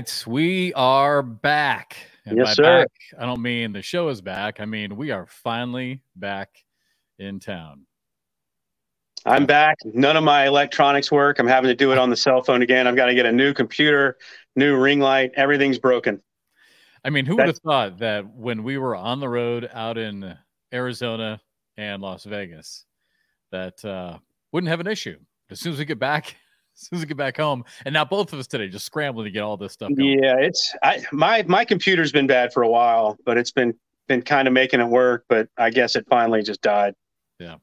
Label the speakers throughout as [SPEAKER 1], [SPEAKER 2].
[SPEAKER 1] right, we are back. And
[SPEAKER 2] Yes,
[SPEAKER 1] by
[SPEAKER 2] sir.
[SPEAKER 1] back, I don't mean the show is back. I mean we are finally back in town.
[SPEAKER 2] I'm back. None of my electronics work. I'm having to do it on the cell phone again. I've got to get a new computer, new ring light. Everything's broken.
[SPEAKER 1] I mean, who would have thought that when we were on the road out in Arizona and Las Vegas, that uh, wouldn't have an issue. As soon as we get back, as soon as we get back home, and now both of us today just scrambling to get all this stuff going.
[SPEAKER 2] Yeah, it's I my my computer's been bad for a while, but it's been been kind of making it work. But I guess it finally just died. Yeah.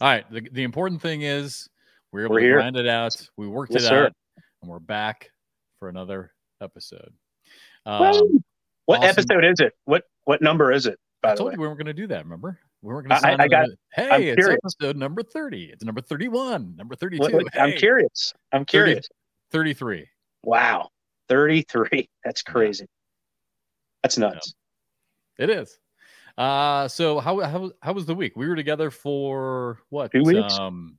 [SPEAKER 1] All right. The, the important thing is we were able
[SPEAKER 2] We're
[SPEAKER 1] to
[SPEAKER 2] here.
[SPEAKER 1] grind it out. We worked
[SPEAKER 2] Yes,
[SPEAKER 1] it
[SPEAKER 2] sir.
[SPEAKER 1] out, and we're back for another episode. Um,
[SPEAKER 2] what
[SPEAKER 1] awesome.
[SPEAKER 2] episode is it? What what number is it? By
[SPEAKER 1] I told you we weren't going to do that. Remember, we weren't going to sign.
[SPEAKER 2] I
[SPEAKER 1] on
[SPEAKER 2] got-
[SPEAKER 1] Hey,
[SPEAKER 2] I'm
[SPEAKER 1] it's
[SPEAKER 2] curious.
[SPEAKER 1] episode number thirty. It's number thirty-one. Number thirty-two.
[SPEAKER 2] What- what- I'm curious. I'm curious.
[SPEAKER 1] Thirty-three.
[SPEAKER 2] Wow, thirty three. That's crazy. That's nuts.
[SPEAKER 1] It is. Uh, so how how how was the week? We were together for what?
[SPEAKER 2] Two weeks?
[SPEAKER 1] Um,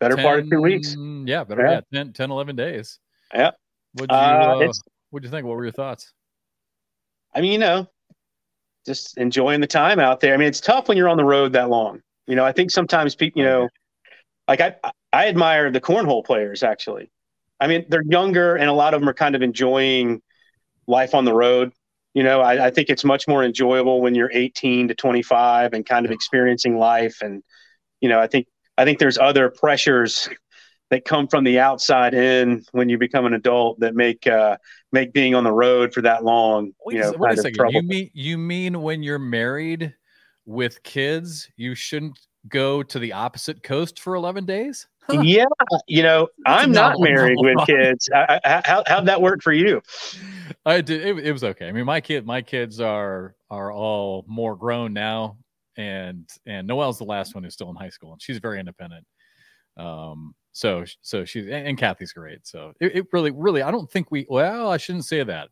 [SPEAKER 2] Better part of two weeks.
[SPEAKER 1] Yeah, better.
[SPEAKER 2] Yeah.
[SPEAKER 1] Yeah, 10, 10 11 days.
[SPEAKER 2] Yeah.
[SPEAKER 1] What'd you,
[SPEAKER 2] Uh,
[SPEAKER 1] uh, what'd you think? What were your thoughts?
[SPEAKER 2] I mean, you know, just enjoying the time out there. I mean, it's tough when you're on the road that long. You know, I think sometimes people, you know, like I, I admire the cornhole players actually. I mean, they're younger and a lot of them are kind of enjoying life on the road. You know, I, I think it's much more enjoyable when you're 18 to 25 and kind of experiencing life. And, you know, I think, I think there's other pressures that come from the outside in when you become an adult that make, uh, make being on the road for that long,
[SPEAKER 1] Wait,
[SPEAKER 2] you
[SPEAKER 1] a
[SPEAKER 2] know,
[SPEAKER 1] wait a second.
[SPEAKER 2] trouble.
[SPEAKER 1] You mean you mean when you're married with kids, you shouldn't go to the opposite coast for 11 days? Huh.
[SPEAKER 2] Yeah, you know, I'm not married
[SPEAKER 1] novel
[SPEAKER 2] with kids. I, I, how how'd that work for you?
[SPEAKER 1] I did. It, it was okay. I mean, my kid, my kids are are all more grown now, and and Noelle's the last one who's still in high school, and she's very independent. Um, so so she's and, Kathy's great. So it, it really, really, I don't think we. Well, I shouldn't say that.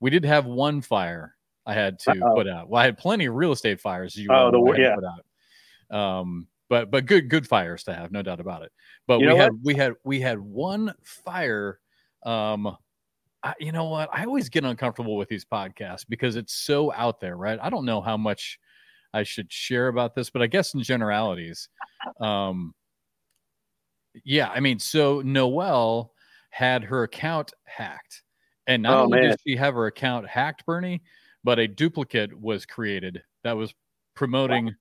[SPEAKER 1] We did have one fire I had to
[SPEAKER 2] Uh-oh.
[SPEAKER 1] put out. Well, I had plenty of real estate fires. You
[SPEAKER 2] Oh, the
[SPEAKER 1] I
[SPEAKER 2] wor-
[SPEAKER 1] had to
[SPEAKER 2] yeah.
[SPEAKER 1] put out. Um, but but good good fires to have, no doubt about it. But
[SPEAKER 2] You
[SPEAKER 1] we had we had we had one fire. Um, I, you know what? I always get uncomfortable with these podcasts because it's so out there, right? I don't know how much I should share about this, but I guess in generalities, um, yeah. I mean, so Noelle had her account hacked, and not
[SPEAKER 2] Oh,
[SPEAKER 1] only
[SPEAKER 2] man.
[SPEAKER 1] did she have her account hacked, Bernie, but a duplicate was created that was promoting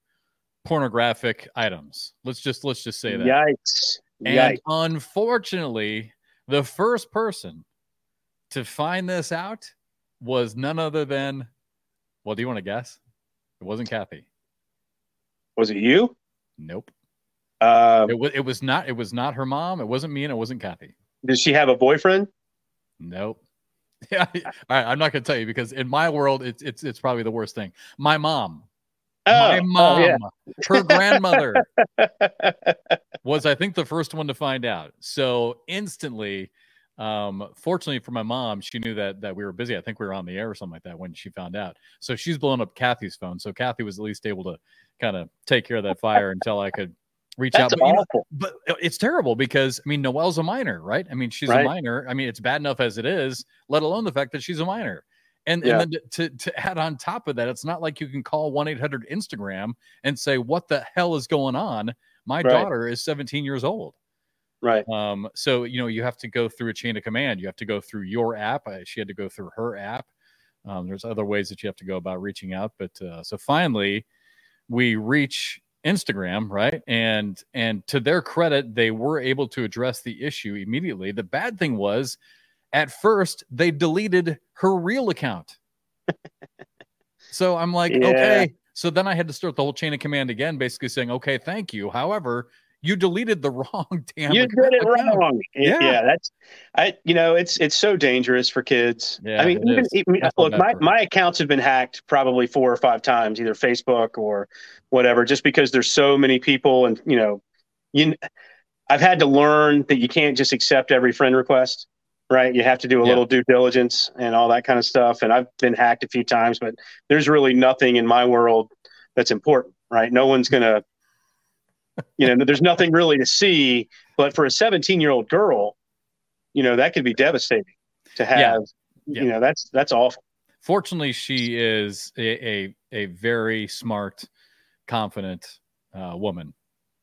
[SPEAKER 1] pornographic items. Let's just let's just say that.
[SPEAKER 2] Yikes!
[SPEAKER 1] And
[SPEAKER 2] Yikes!
[SPEAKER 1] unfortunately, the first person to find this out was none other than, well, do you want to guess? It wasn't Kathy.
[SPEAKER 2] Was it you?
[SPEAKER 1] Nope.
[SPEAKER 2] Uh,
[SPEAKER 1] It was. It was not. It was not her mom. It wasn't me, and it wasn't Kathy.
[SPEAKER 2] did she have a boyfriend?
[SPEAKER 1] Nope. Yeah. All right. I'm not going to tell you because in my world, it's it's it's probably the worst thing. My mom. my
[SPEAKER 2] Oh,
[SPEAKER 1] mom.
[SPEAKER 2] oh, yeah.
[SPEAKER 1] Her grandmother was I think the first one to find out. So instantly, um, fortunately for my mom, she knew that that we were busy. I think we were on the air or something like that when she found out. So she's blown up Kathy's phone. So Kathy was at least able to kind of take care of that fire until I could reach
[SPEAKER 2] That's
[SPEAKER 1] out. But, you know, but it's terrible because I mean Noelle's a minor, right? I mean she's a minor. I mean it's bad enough as it is, let alone the fact that she's a minor. And,
[SPEAKER 2] Yeah.
[SPEAKER 1] and then to, to add on top of that, it's not like you can call 1 800 Instagram and say, What the hell is going on? My
[SPEAKER 2] Right.
[SPEAKER 1] daughter is 17 years old.
[SPEAKER 2] Right.
[SPEAKER 1] Um, so you know you have to go through a chain of command. You have to go through your app. Uh, she had to go through her app. Um, there's other ways that you have to go about reaching out, but uh, so finally we reach Instagram, right? And and to their credit, they were able to address the issue immediately. The bad thing was, at first they deleted her real account. so I'm like,
[SPEAKER 2] Yeah.
[SPEAKER 1] okay. So then I had to start the whole chain of command again, basically saying, okay, thank you. However, you deleted the wrong damn.
[SPEAKER 2] you
[SPEAKER 1] account-
[SPEAKER 2] did it wrong. Yeah.
[SPEAKER 1] Yeah.
[SPEAKER 2] that's I. You know, it's it's so dangerous for kids.
[SPEAKER 1] Yeah,
[SPEAKER 2] I mean,
[SPEAKER 1] it
[SPEAKER 2] even,
[SPEAKER 1] is.
[SPEAKER 2] even look, my my accounts have been hacked probably four or five times, either Facebook or whatever, just because there's so many people, and you know, you. I've had to learn that you can't just accept every friend request, right? You have to do a
[SPEAKER 1] Yeah.
[SPEAKER 2] little due diligence and all that kind of stuff. And I've been hacked a few times, but there's really nothing in my world that's important, right? No one's gonna, you know, there's nothing really to see. But for a 17 year old girl, you know, that could be devastating to have,
[SPEAKER 1] Yeah.
[SPEAKER 2] yeah. you know that's that's awful.
[SPEAKER 1] Fortunately, she is a a, a very smart, confident uh, woman.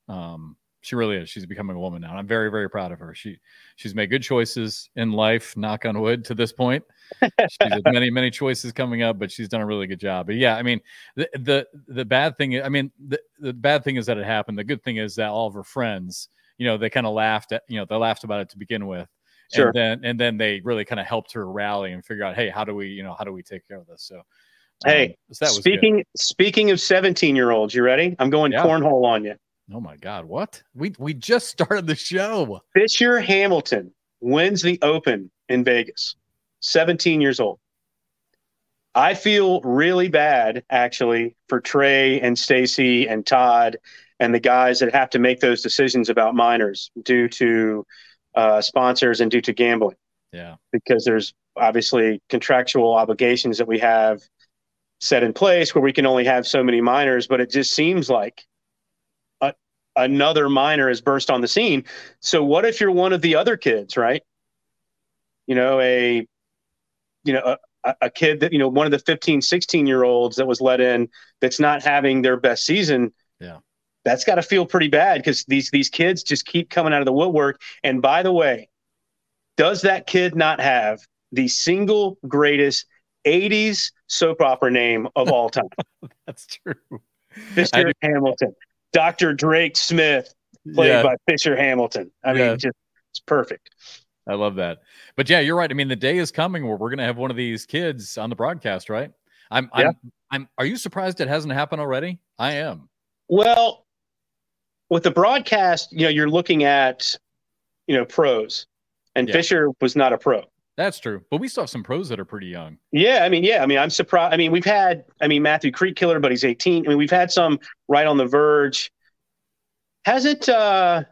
[SPEAKER 1] Um, she really is. She's becoming a woman now. And I'm very, very proud of her. She she's made good choices in life, knock on wood, to this point. she's had many, many choices coming up, but she's done a really good job. But yeah, I mean, the the the bad thing, I mean, the, the bad thing is that it happened. The good thing is that all of her friends, you know, they kind of laughed at, you know, they laughed about it to begin with. Sure. And then and then they really kind of helped her rally and figure out, hey, how do we, you know, how do we take care of this? So
[SPEAKER 2] Hey, um, so speaking speaking of 17 year olds, you ready? I'm going yeah. cornhole on you.
[SPEAKER 1] Oh my God! What we we just started the show.
[SPEAKER 2] Fisher Hamilton wins the Open in Vegas. 17 years old. I feel really bad actually for Trey and Stacy and Todd and the guys that have to make those decisions about minors due to uh, sponsors and due to gambling.
[SPEAKER 1] Yeah,
[SPEAKER 2] because there's obviously contractual obligations that we have set in place where we can only have so many minors, but it just seems like another minor has burst on the scene. So what if you're one of the other kids, right? You know, a you know, a, a kid that, you know, one of the 15, 16 year olds that was let in that's not having their best season.
[SPEAKER 1] Yeah.
[SPEAKER 2] That's got to feel pretty bad because these these kids just keep coming out of the woodwork. And by the way, does that kid not have the single greatest 80s soap opera name of all time?
[SPEAKER 1] That's true.
[SPEAKER 2] Mr. Hamilton. Dr. Drake Smith, played yeah. by Fisher Hamilton. I mean, just it's perfect.
[SPEAKER 1] I love that. But yeah, you're right. I mean, the day is coming where we're going to have one of these kids on the broadcast, right? I'm, yeah. I'm, I'm, are you surprised it hasn't happened already? I am.
[SPEAKER 2] Well, with the broadcast, you know, you're looking at, you know, pros, and yeah. Fisher was not a pro.
[SPEAKER 1] That's true, but we still have some pros that are pretty young.
[SPEAKER 2] Yeah, I mean, yeah, I mean, I'm surprised. I mean, we've had, I mean, Matthew Creek Killer, but he's 18. I mean, we've had some right on the verge. Hasn't uh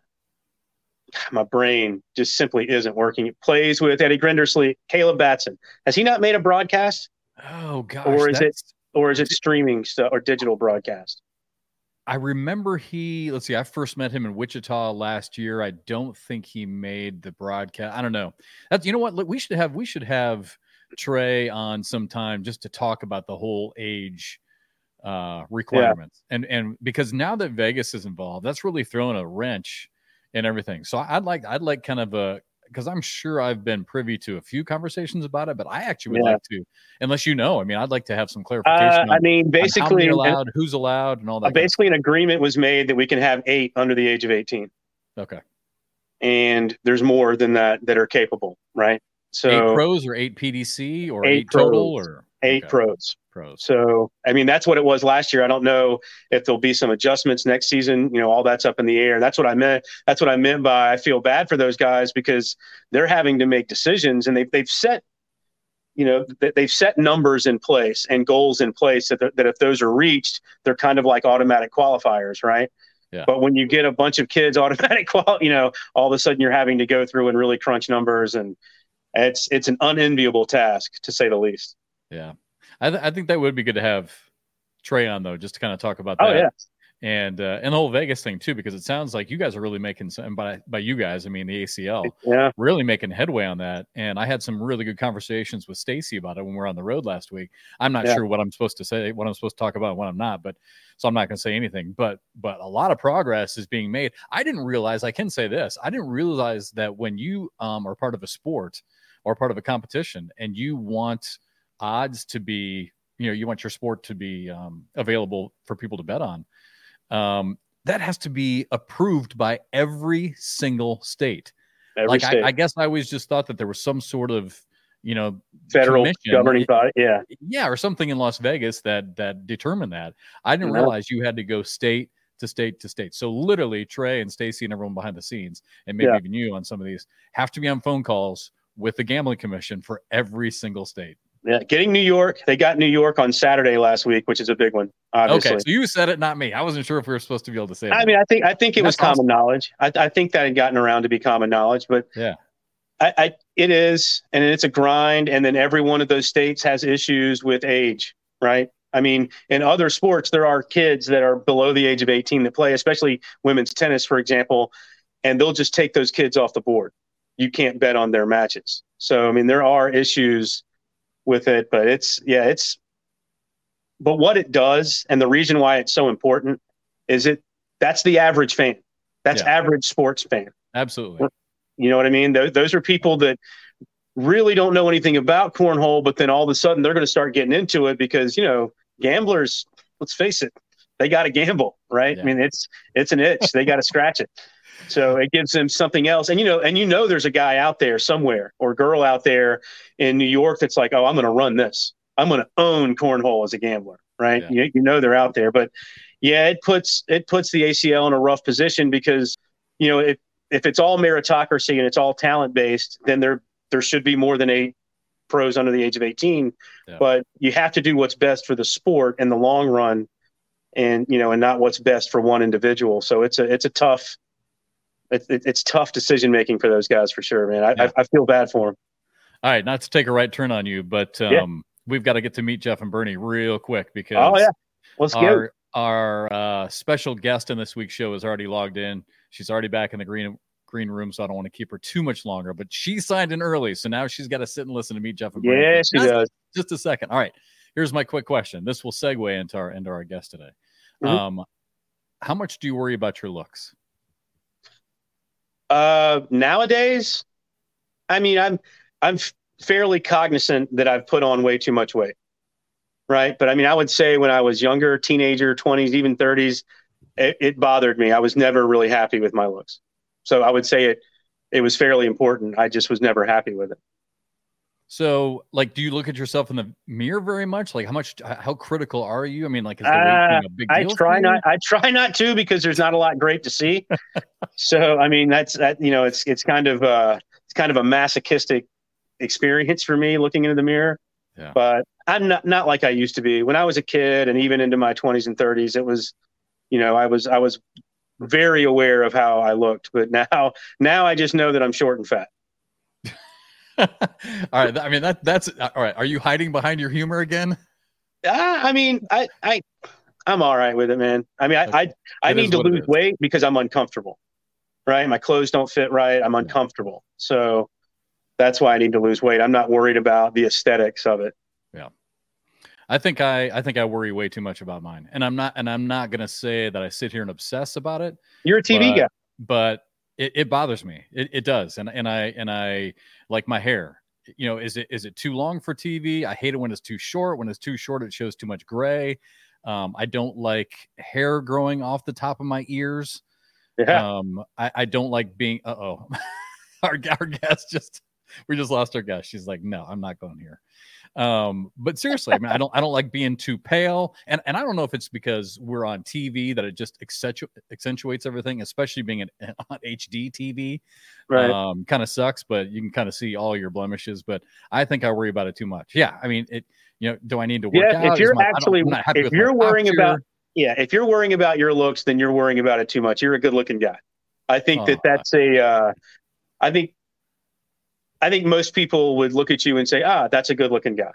[SPEAKER 2] my brain just simply isn't working. It plays with Eddie Grindersley, Caleb Batson. Has he not made a broadcast?
[SPEAKER 1] Oh gosh,
[SPEAKER 2] or is it or is it streaming stuff or digital broadcast?
[SPEAKER 1] I remember he, let's see, I first met him in Wichita last year. I don't think he made the broadcast. I don't know. That's, you know what? We should have, we should have Trey on sometime just to talk about the whole age uh, requirements. Yeah. And, and because now that Vegas is involved, that's really throwing a wrench in everything. So I'd like, I'd like kind of a, because I'm sure I've been privy to a few conversations about it, but I actually would yeah. like to, unless you know, I mean, I'd like to have some clarification.
[SPEAKER 2] Uh, I mean, basically,
[SPEAKER 1] allowed, who's allowed, and all that. Uh,
[SPEAKER 2] basically, an agreement was made that we can have eight under the age of 18.
[SPEAKER 1] Okay.
[SPEAKER 2] And there's more than that that are capable, right?
[SPEAKER 1] So eight pros or eight PDC or eight, eight total or
[SPEAKER 2] eight okay. pros pros. So, I mean, that's what it was last year. I don't know if there'll be some adjustments next season. You know, all that's up in the air. That's what I meant. That's what I meant by I feel bad for those guys because they're having to make decisions and they've, they've set, you know, they've set numbers in place and goals in place that, that if those are reached, they're kind of like automatic qualifiers, right?
[SPEAKER 1] Yeah.
[SPEAKER 2] But when you get a bunch of kids automatic qual, you know, all of a sudden you're having to go through and really crunch numbers and it's it's an unenviable task to say the least.
[SPEAKER 1] Yeah. I, th- I think that would be good to have Trey on though, just to kind of talk about
[SPEAKER 2] oh,
[SPEAKER 1] that.
[SPEAKER 2] Oh yeah.
[SPEAKER 1] And uh, and the whole Vegas thing too, because it sounds like you guys are really making some. By by you guys, I mean the ACL,
[SPEAKER 2] yeah,
[SPEAKER 1] really making headway on that. And I had some really good conversations with Stacy about it when we were on the road last week. I'm not yeah. sure what I'm supposed to say, what I'm supposed to talk about, what I'm not, but so I'm not going to say anything. But but a lot of progress is being made. I didn't realize. I can say this. I didn't realize that when you um, are part of a sport or part of a competition, and you want odds to be you know you want your sport to be um, available for people to bet on. Um, that has to be approved by every single state. Every like state. I, I, guess i always just thought that there was some sort of you know
[SPEAKER 2] federal governing body yeah.
[SPEAKER 1] Yeah or something in las vegas that that determined that. I didn't realize you had to go state to state to state. So literally trey and stacy and everyone behind the scenes and maybe yeah. even you on some of these have to be on phone calls with the gambling commission for every single state
[SPEAKER 2] yeah, getting New York. They got New York on Saturday last week, which is a big one. Obviously.
[SPEAKER 1] Okay, so you said it, not me. I wasn't sure if we were supposed to be able to say.
[SPEAKER 2] I mean, I think I think it was common awesome. knowledge. I, I, think that had gotten around to be common knowledge, but
[SPEAKER 1] yeah,
[SPEAKER 2] I, I it is, and it's a grind. And then every one of those states has issues with age, right? I mean, in other sports, there are kids that are below the age of 18 that play, especially women's tennis, for example, and they'll just take those kids off the board. You can't bet on their matches. So, I mean, there are issues with it. But it's yeah, it's but what it does and the reason why it's so important is it that's the average fan. That's yeah. average sports fan.
[SPEAKER 1] Absolutely.
[SPEAKER 2] You know what I mean? Those, those are people that really don't know anything about cornhole, but then all of a sudden they're going to start getting into it because, you know, gamblers, let's face it, they got to gamble, right? Yeah. I mean, it's it's an itch. they got to scratch it. So it gives them something else. And you know, and you know there's a guy out there somewhere or girl out there in New York that's like, "Oh, I'm going to run this. I'm going to own cornhole as a gambler." Right? Yeah. You, you know they're out there, but yeah, it puts it puts the ACL in a rough position because you know if if it's all meritocracy and it's all talent based, then there there should be more than eight pros under the age of 18. Yeah. But you have to do what's best for the sport in the long run, and you know, and not what's best for one individual. So it's a it's a tough it's it's tough decision making for those guys for sure, man. I, yeah. I, I feel bad for them.
[SPEAKER 1] All right, not to take a right turn on you, but um, yeah. we've got to get to meet Jeff and Bernie real quick because
[SPEAKER 2] oh yeah, let's
[SPEAKER 1] our, our uh, special guest in this week's show is already logged in. She's already back in the green green room, so I don't want to keep her too much longer. But she signed in early, so now she's got to sit and listen to meet Jeff and Bernie.
[SPEAKER 2] Yeah, she
[SPEAKER 1] just,
[SPEAKER 2] does.
[SPEAKER 1] Just a second. All right, here's my quick question. This will segue into our into our guest today. Mm-hmm. Um, how much do you worry about your looks?
[SPEAKER 2] Uh, nowadays, I mean, I'm I'm fairly cognizant that I've put on way too much weight, right? But I mean, I would say when I was younger, teenager, 20s, even 30s, it, it bothered me. I was never really happy with my looks, so I would say it it was fairly important. I just was never happy with it.
[SPEAKER 1] So, like, do you look at yourself in the mirror very much? Like, how much, how critical are you? I mean, like, is the uh,
[SPEAKER 2] a big deal? I try not, I try not to because there's not a lot great to see. so, I mean, that's that. You know, it's it's kind of uh, it's kind of a masochistic experience for me looking into the mirror. Yeah. But I'm not not like I used to be when I was a kid, and even into my 20s and 30s. It was, you know, I was I was very aware of how I looked, but now now I just know that I'm short and fat.
[SPEAKER 1] all right. I mean that that's all right. Are you hiding behind your humor again?
[SPEAKER 2] Uh, I mean, I I I'm all right with it, man. I mean, I I, I need to lose weight because I'm uncomfortable. Right? My clothes don't fit right. I'm uncomfortable. So that's why I need to lose weight. I'm not worried about the aesthetics of it.
[SPEAKER 1] Yeah. I think I I think I worry way too much about mine. And I'm not and I'm not going to say that I sit here and obsess about it.
[SPEAKER 2] You're a TV
[SPEAKER 1] but,
[SPEAKER 2] guy.
[SPEAKER 1] But it, it bothers me. It, it does, and and I and I like my hair. You know, is it is it too long for TV? I hate it when it's too short. When it's too short, it shows too much gray. Um, I don't like hair growing off the top of my ears. Yeah. Um, I, I don't like being. Uh oh, our our guest just we just lost our guest. She's like, no, I'm not going here. Um, but seriously, I mean, I don't, I don't like being too pale, and and I don't know if it's because we're on TV that it just accentu- accentuates everything, especially being an, on HD TV. Right. Um, kind of sucks, but you can kind of see all your blemishes. But I think I worry about it too much. Yeah, I mean, it. You know, do I need to work
[SPEAKER 2] yeah,
[SPEAKER 1] out?
[SPEAKER 2] If you're my, actually, if you're worrying posture. about, yeah, if you're worrying about your looks, then you're worrying about it too much. You're a good-looking guy. I think oh, that that's a. Uh, I think I think most people would look at you and say, "Ah, that's a good-looking guy."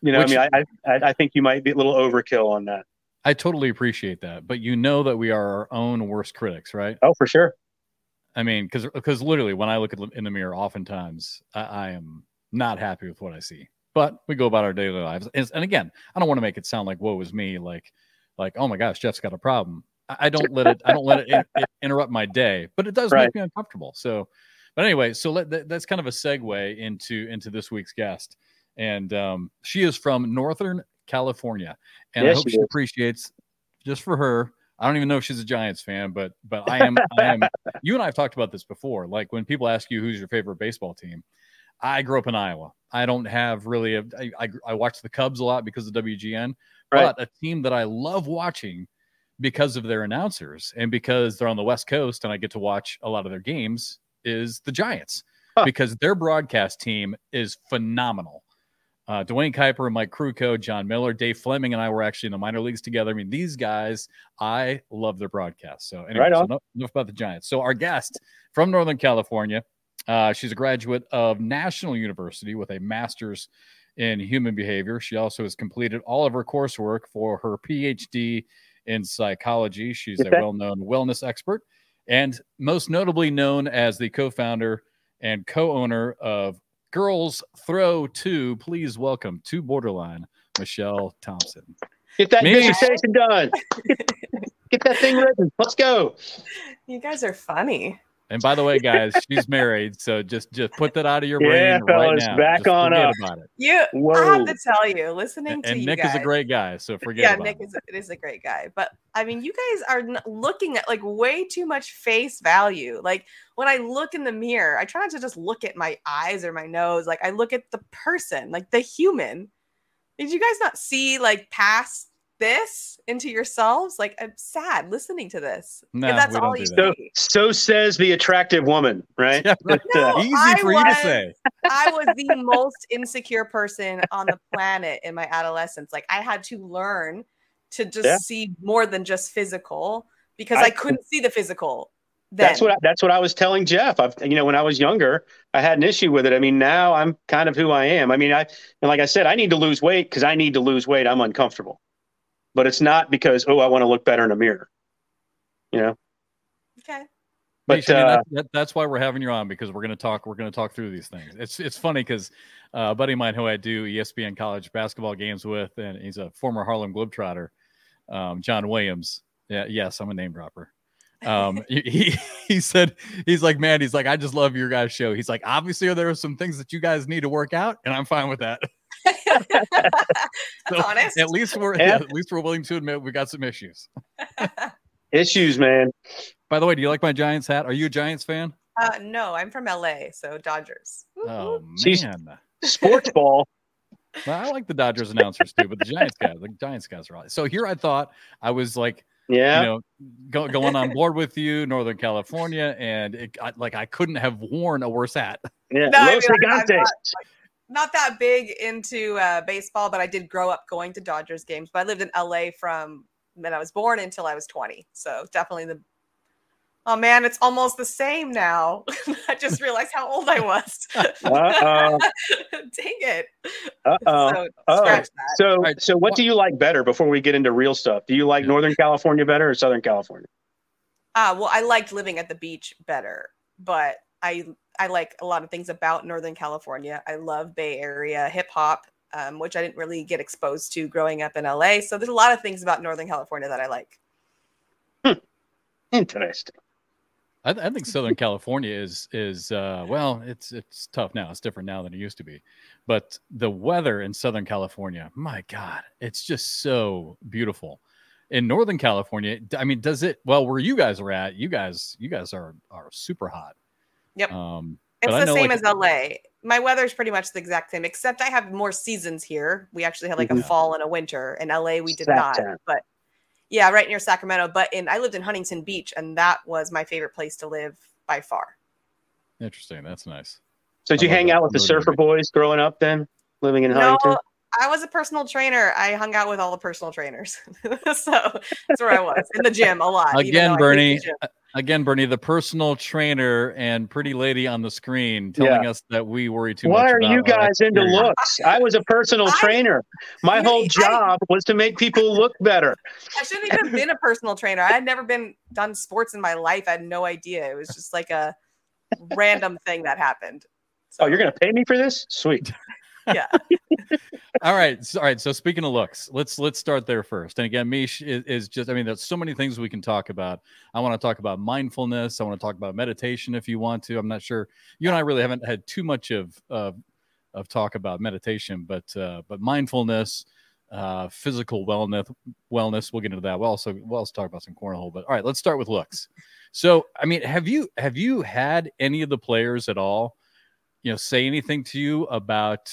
[SPEAKER 2] You know, Which, I mean, I, I I think you might be a little overkill on that.
[SPEAKER 1] I totally appreciate that, but you know that we are our own worst critics, right?
[SPEAKER 2] Oh, for sure.
[SPEAKER 1] I mean, because because literally, when I look at in the mirror, oftentimes I, I, am not happy with what I see. But we go about our daily lives, and, and again, I don't want to make it sound like "woe is me," like like oh my gosh, Jeff's got a problem. I, I don't let it I don't let it, it, it, interrupt my day, but it does right. make me uncomfortable. So but anyway, so let, that, that's kind of a segue into into this week's guest, and um, she is from Northern California, and yes, I hope she, she appreciates just for her. I don't even know if she's a Giants fan, but but I am. I am. You and I have talked about this before. Like when people ask you who's your favorite baseball team, I grew up in Iowa. I don't have really. A, I, I, I watch the Cubs a lot because of WGN, right. but a team that I love watching because of their announcers and because they're on the West Coast and I get to watch a lot of their games is the Giants huh. because their broadcast team is phenomenal. Uh, Duane Kuiper, Mike Krukow, Jon Miller, Dave Flemming, and I were actually in the minor leagues together. I mean, these guys, I love their broadcast. So, anyway, right so enough, enough about the Giants. So, our guest from Northern California, uh, she's a graduate of National University with a master's in human behavior. She also has completed all of her coursework for her PhD in psychology. She's a well known wellness expert and most notably known as the co founder and co owner of Girls Throw Too. Please welcome to Borderline, Michelle Thompson.
[SPEAKER 2] Get that
[SPEAKER 1] Mish.
[SPEAKER 2] dissertation done. Get that thing written. Let's go.
[SPEAKER 3] You guys are funny.
[SPEAKER 1] And by the way, guys, she's married, so just just put that out of your
[SPEAKER 2] Yeah,
[SPEAKER 1] brain right
[SPEAKER 2] fellas,
[SPEAKER 1] now.
[SPEAKER 2] back
[SPEAKER 1] Just
[SPEAKER 2] on
[SPEAKER 1] forget
[SPEAKER 2] up.
[SPEAKER 1] about it.
[SPEAKER 3] You, I have to tell you, listening
[SPEAKER 1] And,
[SPEAKER 3] to you
[SPEAKER 1] Nick
[SPEAKER 3] guys,
[SPEAKER 1] is a great guy, so forget
[SPEAKER 3] yeah,
[SPEAKER 1] about
[SPEAKER 3] Nick
[SPEAKER 1] it.
[SPEAKER 3] is it is a great guy, but I mean, you guys are looking at like way too much face value. Like when I look in the mirror, I try not to just look at my eyes or my nose. Like I look at the person, like the human. Did you guys not see like past this into yourselves? Like I'm sad listening to this.
[SPEAKER 1] No,
[SPEAKER 3] if that's
[SPEAKER 1] we
[SPEAKER 3] all
[SPEAKER 1] don't
[SPEAKER 3] you
[SPEAKER 1] do that.
[SPEAKER 2] So, so says the attractive woman, right?
[SPEAKER 1] Yeah, right.
[SPEAKER 3] No.
[SPEAKER 1] Easy
[SPEAKER 3] I
[SPEAKER 1] for you to
[SPEAKER 3] was-
[SPEAKER 1] say.
[SPEAKER 3] I was the most insecure person on the planet in my adolescence. Like I had to learn to just
[SPEAKER 2] Yeah.
[SPEAKER 3] see more than just physical because
[SPEAKER 2] I-
[SPEAKER 3] I, couldn't see the physical. Then.
[SPEAKER 2] That's what I, that's what I was telling Jeff. I've you know when I was younger, I had an issue with it. I mean, now I'm kind of who I am. I mean, I and like I said, I need to lose weight because I need to lose weight. I'm uncomfortable, but it's not because oh I want to look better in a mirror. You know,
[SPEAKER 3] okay.
[SPEAKER 2] but
[SPEAKER 1] Mish, I mean,
[SPEAKER 2] uh,
[SPEAKER 1] that, that, that's why we're having you on because we're going to talk. We're going to talk through these things. It's it's funny because uh, a buddy of mine who I do ESPN college basketball games with, and he's a former Harlem Globetrotter, um, John Williams. Yeah, yes, I'm a name dropper. Um, he, he he said he's like, man, he's like, I just love your guys' show. He's like, obviously there are some things that you guys need to work out, and I'm fine with that.
[SPEAKER 3] That's
[SPEAKER 1] So,
[SPEAKER 3] honest.
[SPEAKER 1] At least we're
[SPEAKER 2] Yeah.
[SPEAKER 1] yeah, at least we're willing to admit we got some issues.
[SPEAKER 2] issues, man.
[SPEAKER 1] By the way, do you like my Giants hat? Are you a Giants fan?
[SPEAKER 3] uh, no, I'm from LA, so Dodgers. Woo-hoo.
[SPEAKER 1] Oh
[SPEAKER 2] She's-
[SPEAKER 1] man.
[SPEAKER 2] Sports ball.
[SPEAKER 1] Well, I like the Dodgers announcers too, but the Giants guys, the Giants guys are all. So here I thought I was like,
[SPEAKER 2] Yeah.
[SPEAKER 1] you know, go, going on board with you, Northern California, and it, I, like I couldn't have worn a worse hat.
[SPEAKER 2] yeah.
[SPEAKER 3] No, I
[SPEAKER 2] Los
[SPEAKER 3] mean, I'm
[SPEAKER 2] Gigantes.
[SPEAKER 3] Not that big into uh, baseball, but I did grow up going to Dodgers games. But I lived in LA from when I was born until I was 20. So definitely the. Oh man, it's almost the same now. I just realized how old I was. Dang it.
[SPEAKER 2] Uh-oh.
[SPEAKER 3] So
[SPEAKER 2] Oh.
[SPEAKER 3] that.
[SPEAKER 2] So,
[SPEAKER 1] right.
[SPEAKER 2] so what do you like better before we get into real stuff? Do you like Northern California better or Southern California?
[SPEAKER 3] Uh, well, I liked living at the beach better, but I I like a lot of things about Northern California. I love Bay Area hip hop, um, which I didn't really get exposed to growing up in LA. So there's a lot of things about Northern California that I like.
[SPEAKER 2] Interesting.
[SPEAKER 1] I, I think Southern California is is uh, well, it's it's tough now. It's different now than it used to be, but the weather in Southern California, my God, it's just so beautiful. In Northern California, I mean, does it? Well, where you guys are at, you guys, you guys are are super hot.
[SPEAKER 3] Yep.
[SPEAKER 1] Um,
[SPEAKER 3] It's the
[SPEAKER 1] know,
[SPEAKER 3] same
[SPEAKER 1] like-
[SPEAKER 3] as LA. My weather is pretty much the exact same, except I have more seasons here. We actually have like a
[SPEAKER 2] Mhm.
[SPEAKER 3] fall and a winter. In LA, we did
[SPEAKER 2] Sac
[SPEAKER 3] not.
[SPEAKER 2] town.
[SPEAKER 3] But yeah, right near Sacramento. But in I lived in Huntington Beach, and that was my favorite place to live by far.
[SPEAKER 1] Interesting. That's nice.
[SPEAKER 2] So did you
[SPEAKER 1] I love
[SPEAKER 2] hang out with the surfer
[SPEAKER 1] that.
[SPEAKER 2] boys growing up then, living in Huntington?
[SPEAKER 3] No,
[SPEAKER 2] Huntington?
[SPEAKER 3] I was a personal trainer. I hung out with all the personal trainers. so that's where I was in the gym a lot. even though I
[SPEAKER 1] Again, Bernie.
[SPEAKER 3] The gym.
[SPEAKER 1] Again, Bernie, the personal trainer and pretty lady on the screen telling us that we worry too much.
[SPEAKER 2] Why are
[SPEAKER 1] about
[SPEAKER 2] you
[SPEAKER 1] our
[SPEAKER 2] guys into looks? I was a personal
[SPEAKER 3] I-
[SPEAKER 2] trainer. My
[SPEAKER 3] Really?
[SPEAKER 2] whole
[SPEAKER 3] I-
[SPEAKER 2] job was to make people look better.
[SPEAKER 3] I shouldn't even have been a personal trainer. I had never been done sports in my life. I had no idea. It was just like a random thing that happened.
[SPEAKER 2] Oh, you're gonna pay me for this? Sweet.
[SPEAKER 3] Yeah.
[SPEAKER 1] all right so, all right so speaking of looks let's let's start there first. And again mish is, is just i mean there's so many things we can talk about. I want to talk about mindfulness. I want to talk about meditation if you want to. I'm not sure you and i really haven't had too much of of, of talk about meditation but uh but mindfulness uh physical wellness wellness we'll get into that. We'll also we'll also talk about some cornhole but all right let's start with looks. So i mean have you have you had any of the players at all you know say anything to you about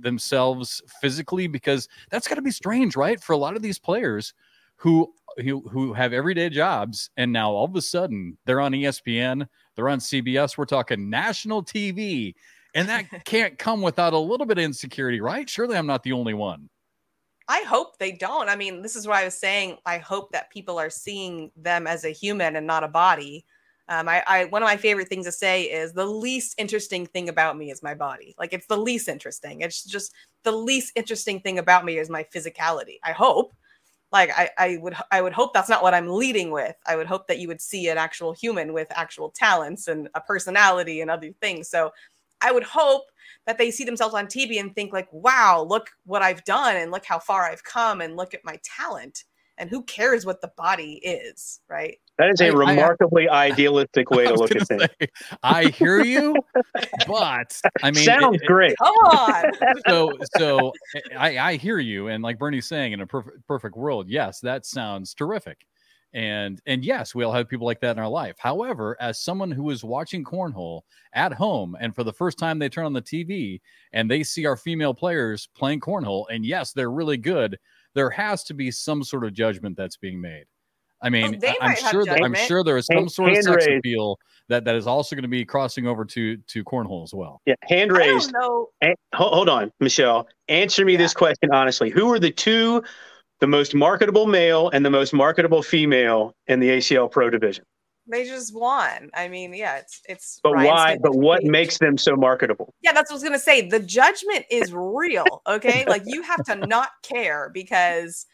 [SPEAKER 1] themselves physically because that's got to be strange right for a lot of these players who who who have everyday jobs and now all of a sudden they're on ESPN they're on CBS we're talking national TV and that can't come without a little bit of insecurity right surely I'm not the only one
[SPEAKER 3] I hope they don't. I mean, this is what I was saying I hope that people are seeing them as a human and not a body. Um, I, I one of my favorite things to say is the least interesting thing about me is my body. Like it's the least interesting. It's just the least interesting thing about me is my physicality. I hope. Like I, I would I would hope that's not what I'm leading with. I would hope that you would see an actual human with actual talents and a personality and other things. So I would hope that they see themselves on TV and think like, wow, look what I've done and look how far I've come and look at my talent. And who cares what the body is, right?
[SPEAKER 2] That is a
[SPEAKER 1] I- I-
[SPEAKER 2] remarkably idealistic way to look at things.
[SPEAKER 1] I hear you, but I mean,
[SPEAKER 2] Sounds
[SPEAKER 1] it- it-
[SPEAKER 2] great.
[SPEAKER 3] Come on.
[SPEAKER 1] so so I, I hear you and like bernie's saying in a perfect perfect world yes that sounds terrific and and yes we all have people like that in our life however as someone who is watching cornhole at home and for the first time they turn on the tv and they see our female players playing cornhole and yes they're really good there has to be some sort of judgment that's being made i mean
[SPEAKER 3] they
[SPEAKER 1] I- i'm sure that i'm sure there is some
[SPEAKER 2] Hand-
[SPEAKER 1] sort of sex
[SPEAKER 2] raised.
[SPEAKER 1] appeal that that is also going to be crossing over to to cornhole as well
[SPEAKER 2] Yeah, hand raised.
[SPEAKER 3] don't know.
[SPEAKER 2] An- hold, hold on, Michelle. Answer me
[SPEAKER 3] Yeah.
[SPEAKER 2] this question honestly. Who are the two, the most marketable male and the most marketable female in the ACL Pro division?
[SPEAKER 3] They just won. I mean, yeah, it's it's.
[SPEAKER 2] But
[SPEAKER 3] Ryan
[SPEAKER 2] why? But what
[SPEAKER 3] Page.
[SPEAKER 2] makes them so marketable?
[SPEAKER 3] Yeah, that's what I was gonna say. The judgment is real. Okay, like you have to not care because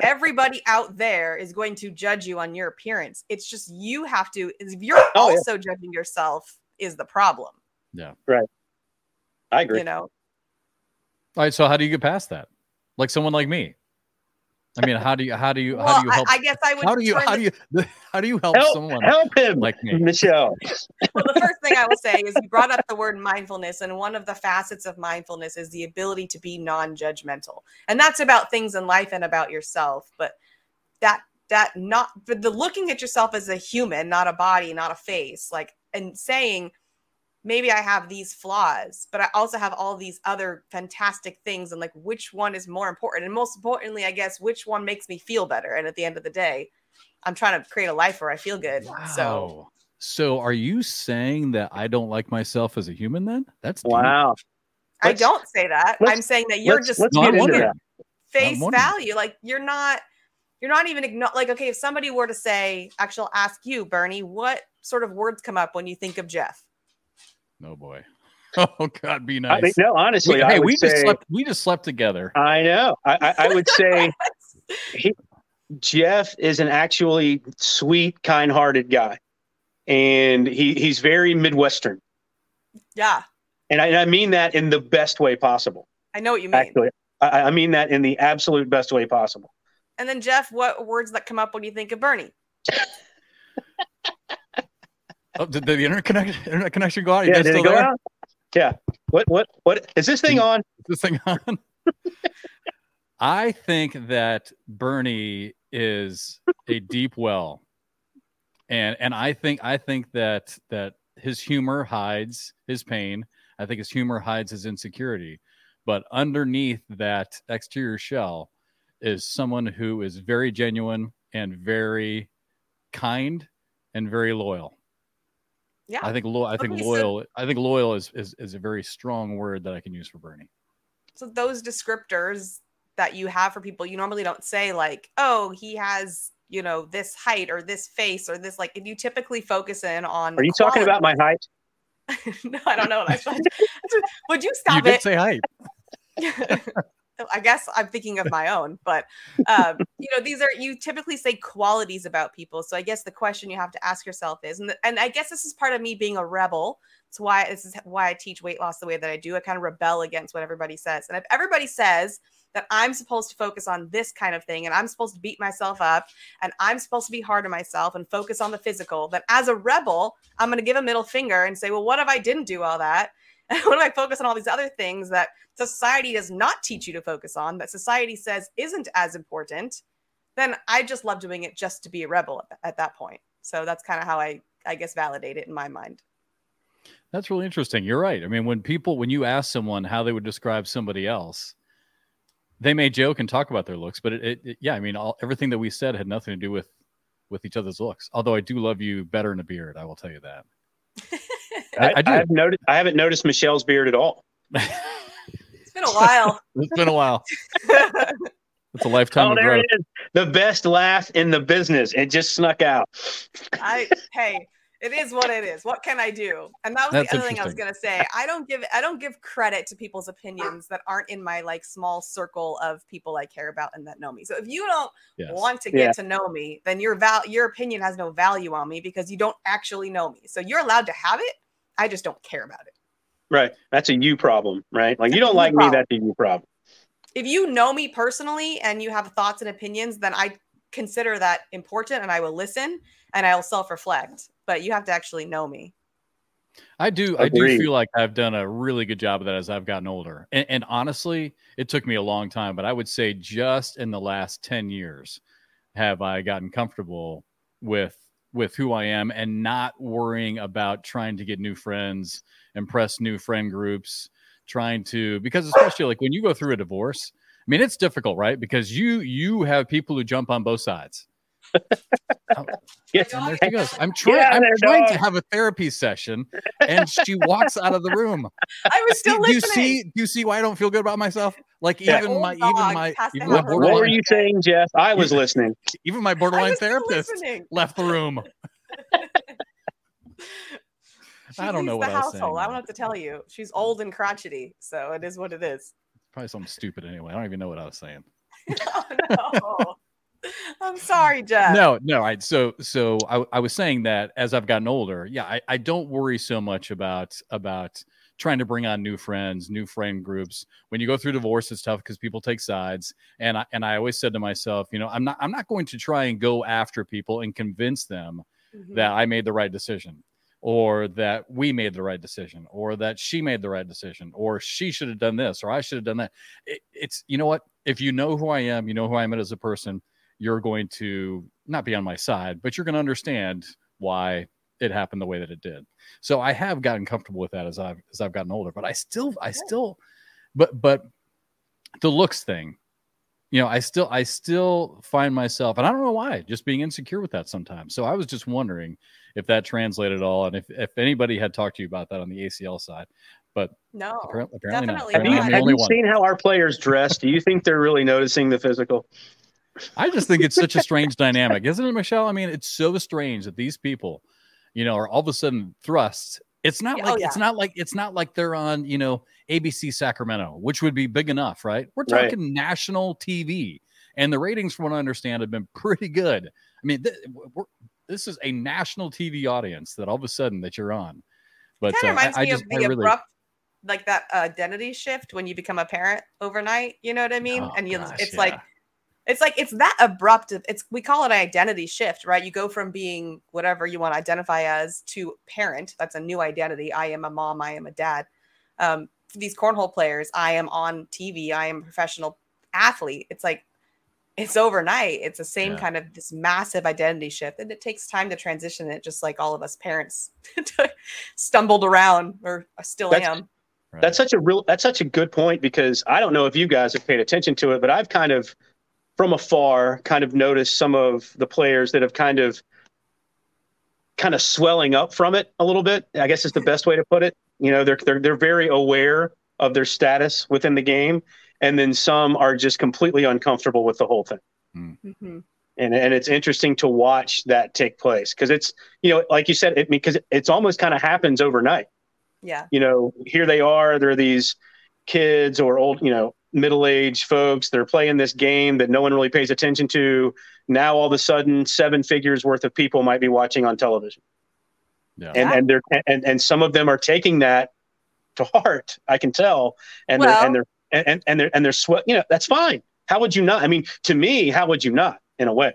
[SPEAKER 3] everybody out there is going to judge you on your appearance. It's just you have to. If you're
[SPEAKER 2] Oh, yeah.
[SPEAKER 3] also judging yourself, is the problem. Yeah. Right.
[SPEAKER 2] I agree.
[SPEAKER 3] You know.
[SPEAKER 1] All right, so how do you get past that? Like someone like me. I mean, how do you how do you how do you help
[SPEAKER 3] I guess I would.
[SPEAKER 1] how do you how
[SPEAKER 3] the-
[SPEAKER 1] do you how do you help
[SPEAKER 2] help,
[SPEAKER 1] someone
[SPEAKER 2] help him,
[SPEAKER 1] like me?
[SPEAKER 2] Michelle.
[SPEAKER 3] well, the first thing I will say is you brought up the word mindfulness, and one of the facets of mindfulness is the ability to be non-judgmental, and that's about things in life and about yourself. But that that not but the looking at yourself as a human, not a body, not a face, like and saying maybe I have these flaws, but I also have all these other fantastic things, and like which one is more important, and most importantly, I guess which one makes me feel better. And at the end of the day, I'm trying to create a life where I feel good. So.
[SPEAKER 1] Wow. So are you saying that I don't like myself as a human then? That's deep.
[SPEAKER 2] Wow.
[SPEAKER 3] I
[SPEAKER 2] Let's-
[SPEAKER 3] don't say that. I'm saying that you're
[SPEAKER 2] let's-
[SPEAKER 3] just
[SPEAKER 2] let's get into that.
[SPEAKER 3] face value. Like you're not you're not even igno- like okay, if somebody were to say, actually I'll ask you, Bernie, what sort of words come up when you think of Jeff?
[SPEAKER 1] Oh boy. Oh God, be nice.
[SPEAKER 2] I mean, no, honestly,
[SPEAKER 1] We-
[SPEAKER 2] I
[SPEAKER 1] hey,
[SPEAKER 2] would
[SPEAKER 1] we
[SPEAKER 2] say,
[SPEAKER 1] just slept we just slept together.
[SPEAKER 2] I know. I, I, I would say he, Jeff is an actually sweet, kind-hearted guy, and he he's very Midwestern,
[SPEAKER 3] yeah,
[SPEAKER 2] and I, and I mean that in the best way possible.
[SPEAKER 3] I know what you mean.
[SPEAKER 2] Actually, I, I mean that in the absolute best way possible.
[SPEAKER 3] And then Jeff, what words that come up when you think of Bernie?
[SPEAKER 1] Oh, did the internet connection internet connection go out?
[SPEAKER 2] Yeah, did it go
[SPEAKER 1] there?
[SPEAKER 2] out? Yeah. What what what is this thing on?
[SPEAKER 1] Is this thing on? I think that Bernie is a deep well. And and I think I think that that his humor hides his pain. I think his humor hides his insecurity. But underneath that exterior shell is someone who is very genuine and very kind and very loyal.
[SPEAKER 3] Yeah.
[SPEAKER 1] I think lo- I think
[SPEAKER 3] Okay, so-
[SPEAKER 1] loyal I think loyal is, is is a very strong word that I can use for Bernie.
[SPEAKER 3] So those descriptors that you have for people, you normally don't say like, oh, he has, you know, this height or this face or this like if you typically focus in on
[SPEAKER 2] Are you talking about my height?
[SPEAKER 3] no, I don't know what I said. Would you stop
[SPEAKER 1] you
[SPEAKER 3] stop
[SPEAKER 1] did say height.
[SPEAKER 3] I guess I'm thinking of my own, but um, you know, these are you typically say qualities about people. So I guess the question you have to ask yourself is, and, and I guess this is part of me being a rebel. It's why this is why I teach weight loss the way that I do. I kind of rebel against what everybody says. And if everybody says that I'm supposed to focus on this kind of thing and I'm supposed to beat myself up and I'm supposed to be hard on myself and focus on the physical, then as a rebel, I'm going to give a middle finger and say, well, what if I didn't do all that? what if I focus on all these other things that society does not teach you to focus on, that society says isn't as important? Then I just love doing it just to be a rebel at, at that point. So that's kind of how I, I guess, validate it in my mind.
[SPEAKER 1] That's really interesting. You're right. I mean, when people, when you ask someone how they would describe somebody else, they may joke and talk about their looks, but it, it, it- yeah, I mean, all, everything that we said had nothing to do with with each other's looks. Although I do love you better in a beard, I will tell you that. I, I do.
[SPEAKER 2] have noticed. I haven't noticed Michelle's beard at all.
[SPEAKER 3] It's been a while.
[SPEAKER 1] it's been a while. It's a lifetime
[SPEAKER 2] oh,
[SPEAKER 1] of
[SPEAKER 2] there
[SPEAKER 1] growth.
[SPEAKER 2] it is. The best laugh in the business. It just snuck out.
[SPEAKER 3] I hey, it is what it is. What can I do? And that was
[SPEAKER 1] That's
[SPEAKER 3] the other thing I was gonna say. I don't give I don't give credit to people's opinions that aren't in my like small circle of people I care about and that know me. So if you don't
[SPEAKER 1] Yes.
[SPEAKER 3] want to get
[SPEAKER 2] Yeah.
[SPEAKER 3] to know me, then your val your opinion has no value on me because you don't actually know me. So you're allowed to have it. I just don't care about it.
[SPEAKER 2] Right. That's a you problem, right? Like you
[SPEAKER 3] That's a
[SPEAKER 2] don't
[SPEAKER 3] you
[SPEAKER 2] like me, that's a you problem.
[SPEAKER 3] If you know me personally and you have thoughts and opinions, then I consider that important and I will listen and I will self reflect. But you have to actually know me.
[SPEAKER 1] I do. I do feel like I've done a really good job of that as I've gotten older. And, and honestly, it took me a long time, but I would say just in the last ten years have I gotten comfortable with with who I am and not worrying about trying to get new friends, impress new friend groups, trying to because especially like when you go through a divorce, I mean it's difficult, right? Because you you have people who jump on both sides.
[SPEAKER 2] Yes.
[SPEAKER 1] And there she goes. I'm trying. I'm
[SPEAKER 2] there,
[SPEAKER 1] trying to have a therapy session, and she walks out of the room.
[SPEAKER 3] I was still
[SPEAKER 1] do you see? Do you see why I don't feel good about myself? Like
[SPEAKER 2] Yeah.
[SPEAKER 1] even
[SPEAKER 3] Old
[SPEAKER 1] my even my even my
[SPEAKER 2] What were you saying, Jeff? I was
[SPEAKER 1] You-
[SPEAKER 2] listening.
[SPEAKER 1] even my borderline therapist
[SPEAKER 3] listening.
[SPEAKER 1] left the room.
[SPEAKER 3] She
[SPEAKER 1] I don't know
[SPEAKER 3] leaves
[SPEAKER 1] what
[SPEAKER 3] the
[SPEAKER 1] I was saying,
[SPEAKER 3] household. I don't
[SPEAKER 1] man.
[SPEAKER 3] have to tell you. She's old and crotchety, so it is what it is.
[SPEAKER 1] Probably something stupid anyway. I don't even know what I was saying.
[SPEAKER 3] oh no. I'm sorry, Jeff.
[SPEAKER 1] No, no. I so so I, I was saying that as I've gotten older, yeah, I, I don't worry so much about about trying to bring on new friends, new friend groups. When you go through divorce, it's tough because people take sides. And I and I always said to myself, you know, I'm not I'm not going to try and go after people and convince them
[SPEAKER 3] Mhm.
[SPEAKER 1] that I made the right decision or that we made the right decision or that she made the right decision or she should have done this or I should have done that. It, it's, you know what? If you know who I am, you know who I am as a person, you're going to not be on my side, but you're going to understand why it happened the way that it did. So I have gotten comfortable with that as I've, as I've gotten older, but I still, I still, but, but the looks thing, you know, I still, I still find myself, and I don't know why, just being insecure with that sometimes. So I was just wondering if that translated at all, and if if anybody had talked to you about that on the ACL side. But
[SPEAKER 3] No.
[SPEAKER 1] apparently, apparently not.
[SPEAKER 3] definitely
[SPEAKER 2] Have you,
[SPEAKER 1] Apparently I'm
[SPEAKER 2] have
[SPEAKER 1] only
[SPEAKER 2] you
[SPEAKER 1] one.
[SPEAKER 2] seen how our players dress? Do you think they're really noticing the physical?
[SPEAKER 1] I just think it's such a strange dynamic, isn't it, Michelle? I mean, it's so strange that these people, you know, are all of a sudden thrust. It's not
[SPEAKER 3] Yeah,
[SPEAKER 1] like
[SPEAKER 3] oh,
[SPEAKER 1] it's not like it's not like they're on, you know, ABC Sacramento, which would be big enough, right? We're
[SPEAKER 2] Right.
[SPEAKER 1] talking national TV, and the ratings, from what I understand, have been pretty good. I mean, th- we're, this is a national TV audience that all of a sudden that you're on. But
[SPEAKER 3] kind
[SPEAKER 1] uh,
[SPEAKER 3] of reminds
[SPEAKER 1] I, I
[SPEAKER 3] me
[SPEAKER 1] just
[SPEAKER 3] of
[SPEAKER 1] I
[SPEAKER 3] the
[SPEAKER 1] really,
[SPEAKER 3] abrupt like that identity shift when you become a parent overnight you know what i mean
[SPEAKER 1] Oh,
[SPEAKER 3] and you
[SPEAKER 1] gosh,
[SPEAKER 3] it's like
[SPEAKER 1] yeah.
[SPEAKER 3] It's like it's that abrupt it's we call it an identity shift right you go from being whatever you want to identify as to parent that's a new identity i am a mom i am a dad um, these cornhole players i am on tv i am a professional athlete it's like it's overnight it's the same
[SPEAKER 1] Yeah.
[SPEAKER 3] kind of this massive identity shift and it takes time to transition it just like all of us parents stumbled around or still
[SPEAKER 2] That's-
[SPEAKER 3] am
[SPEAKER 1] right.
[SPEAKER 2] That's such a real. That's such a good point because I don't know if you guys have paid attention to it, but I've kind of, from afar, kind of noticed some of the players that have kind of, kind of swelling up from it a little bit. I guess is the best way to put it. You know, they're they're they're very aware of their status within the game, and then some are just completely uncomfortable with the whole thing.
[SPEAKER 3] Mhm.
[SPEAKER 2] and and it's interesting to watch that take place because it's you know like you said it because it's almost kind of happens overnight
[SPEAKER 3] yeah
[SPEAKER 2] you know here they are they're these kids or old you know middle-aged folks they're playing this game that no one really pays attention to now all of a sudden seven figures worth of people might be watching on television.
[SPEAKER 1] Yeah.
[SPEAKER 2] and and they're and, and some of them are taking that to heart i can tell. And
[SPEAKER 3] Well-
[SPEAKER 2] they're and they're and, and, and they're and they're sweat you know that's fine. How would you not? I mean to me how would you not in a way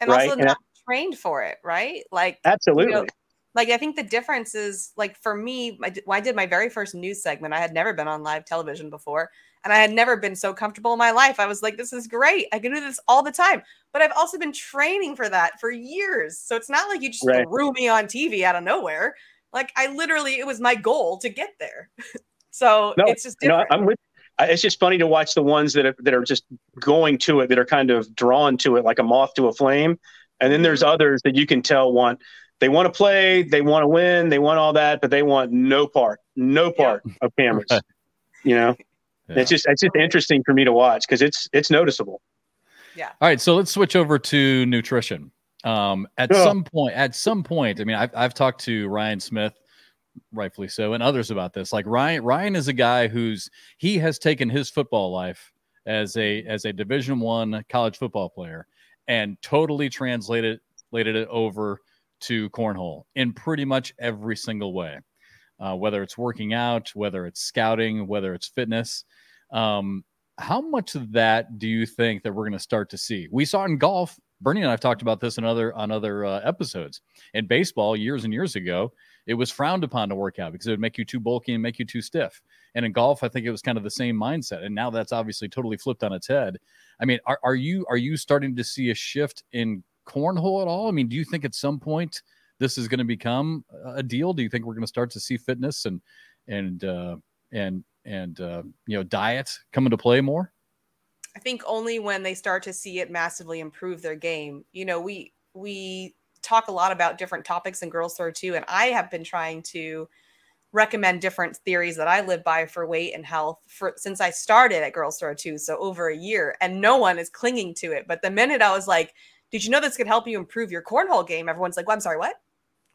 [SPEAKER 3] and
[SPEAKER 2] Right,
[SPEAKER 3] also
[SPEAKER 2] and I-
[SPEAKER 3] not trained for it right? Like
[SPEAKER 2] absolutely.
[SPEAKER 3] you know, like I think the difference is like for me, I when I did my very first news segment. I had never been on live television before, and I had never been so comfortable in my life. I was like, "This is great! I can do this all the time." But I've also been training for that for years, so it's not like you just
[SPEAKER 2] Right.
[SPEAKER 3] threw me on TV out of nowhere. Like I literally, it was my goal to get there. so
[SPEAKER 2] No,
[SPEAKER 3] it's just different.
[SPEAKER 2] I'm with. It's just funny to watch the ones that are, that are just going to it, that are kind of drawn to it like a moth to a flame, and then there's
[SPEAKER 3] Mm-hmm.
[SPEAKER 2] others that you can tell want they want to play, they want to win, they want all that, but they want no part, no part of cameras. You know,
[SPEAKER 1] Yeah.
[SPEAKER 2] it's just it's just interesting for me to watch because it's it's noticeable. Yeah.
[SPEAKER 1] All right, so let's switch over to nutrition. Um, at
[SPEAKER 2] Yeah.
[SPEAKER 1] some point, at some point, I mean, I've, I've talked to Ryan Smith, rightfully so, and others about this. Like Ryan, Ryan is a guy who's he has taken his football life as a as a Division One college football player and totally translated translated it over to cornhole in pretty much every single way. Uh, whether it's working out, whether it's scouting, whether it's fitness. Um, how much of that do you think that we're going to start to see? We saw in golf. Bernie and I've talked about this in other on other uh, episodes. In baseball, years and years ago, it was frowned upon to work out because it would make you too bulky and make you too stiff. And in golf, I think it was kind of the same mindset. And now that's obviously totally flipped on its head. I mean, are, are you are you starting to see a shift in cornhole at all? I mean, do you think at some point this is going to become a deal? Do you think we're going to start to see fitness and and uh, and and uh, you know diet come into play more?
[SPEAKER 3] I think only when they start to see it massively improve their game. You know, we we talk a lot about different topics in Girls Throw Too, and I have been trying to recommend different theories that I live by for weight and health for since I started at Girls Throw Too, so over a year, and no one is clinging to it. But the minute I was like, "Did you know this could help you improve your cornhole game?" Everyone's like, "Well, I'm sorry, what?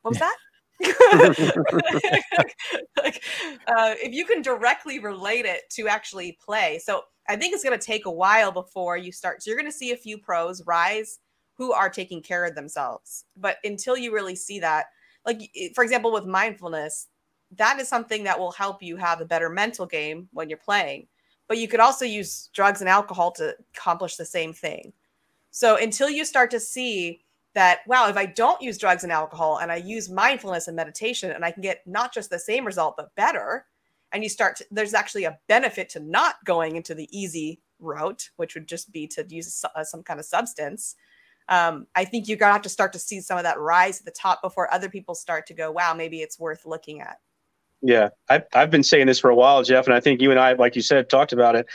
[SPEAKER 3] What was that?" like, uh, if you can directly relate it to actually play. So I think it's going to take a while before you start. So you're going to see a few pros rise who are taking care of themselves. But until you really see that, like for example, with mindfulness, that is something that will help you have a better mental game when you're playing. But you could also use drugs and alcohol to accomplish the same thing. So until you start to see that, wow, if I don't use drugs and alcohol and I use mindfulness and meditation and I can get not just the same result, but better, and you start to, there's actually a benefit to not going into the easy route, which would just be to use uh, some kind of substance. Um, I think you're gonna have to start to see some of that rise at the top before other people start to go, wow, maybe it's worth looking at.
[SPEAKER 2] Yeah, I've, I've been saying this for a while, Jeff, and I think you and I, like you said, talked about it.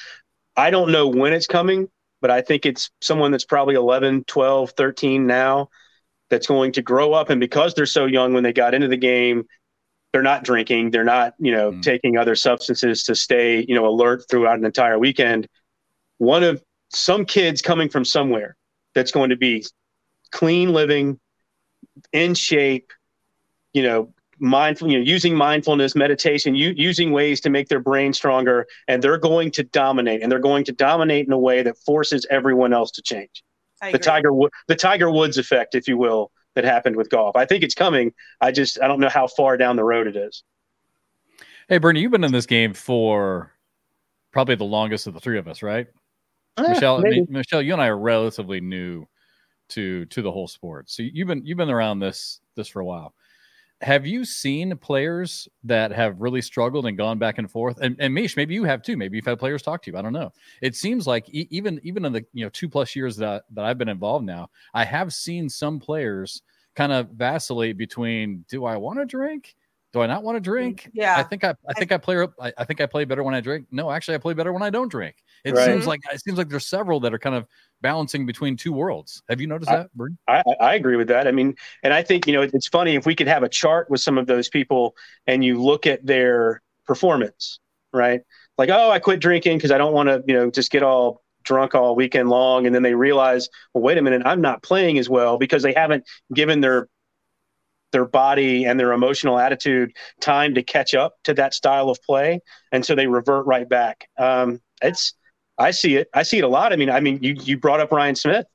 [SPEAKER 2] I don't know when it's coming, but I think it's someone that's probably 11, 12, 13 now that's going to grow up. And because they're so young when they got into the game, they're not drinking, they're not, you know, mm. taking other substances to stay, you know, alert throughout an entire weekend. One of some kids coming from somewhere that's going to be clean living, in shape, you know, mindful, you know, using mindfulness, meditation, u- using ways to make their brain stronger, and they're going to dominate, and they're going to dominate in a way that forces everyone else to change. the Tiger the Tiger Woods effect, if you will, that happened with golf. I think it's coming. I just I don't know how far down the road it is.
[SPEAKER 1] Hey, Bernie, you've been in this game for probably the longest of the three of us, right? Eh, Michelle, I mean, Michelle, you and I are relatively new to to the whole sport, so you've been you've been around this this for a while have you seen players that have really struggled and gone back and forth? And, and Mish, maybe you have too. Maybe you've had players talk to you. I don't know. It seems like e- even even in the you know two plus years that that I've been involved now, I have seen some players kind of vacillate between do I want to drink? Do I not want to drink?
[SPEAKER 3] Yeah,
[SPEAKER 1] I think I, I think I, I play I, I, think I play better when I drink. No, actually, I play better when I don't drink. It right. seems mm-hmm. like it seems like there's several that are kind of balancing between two worlds. Have you noticed that, Bird?
[SPEAKER 2] I, I agree with that. I mean, and I think you know it's funny if we could have a chart with some of those people and you look at their performance, right? Like, oh, I quit drinking because I don't want to, you know, just get all drunk all weekend long, and then they realize, well, wait a minute, I'm not playing as well because they haven't given their their body and their emotional attitude time to catch up to that style of play, and so they revert right back. Um, it's I see it. I see it a lot. I mean, I mean, you you brought up Ryan Smith.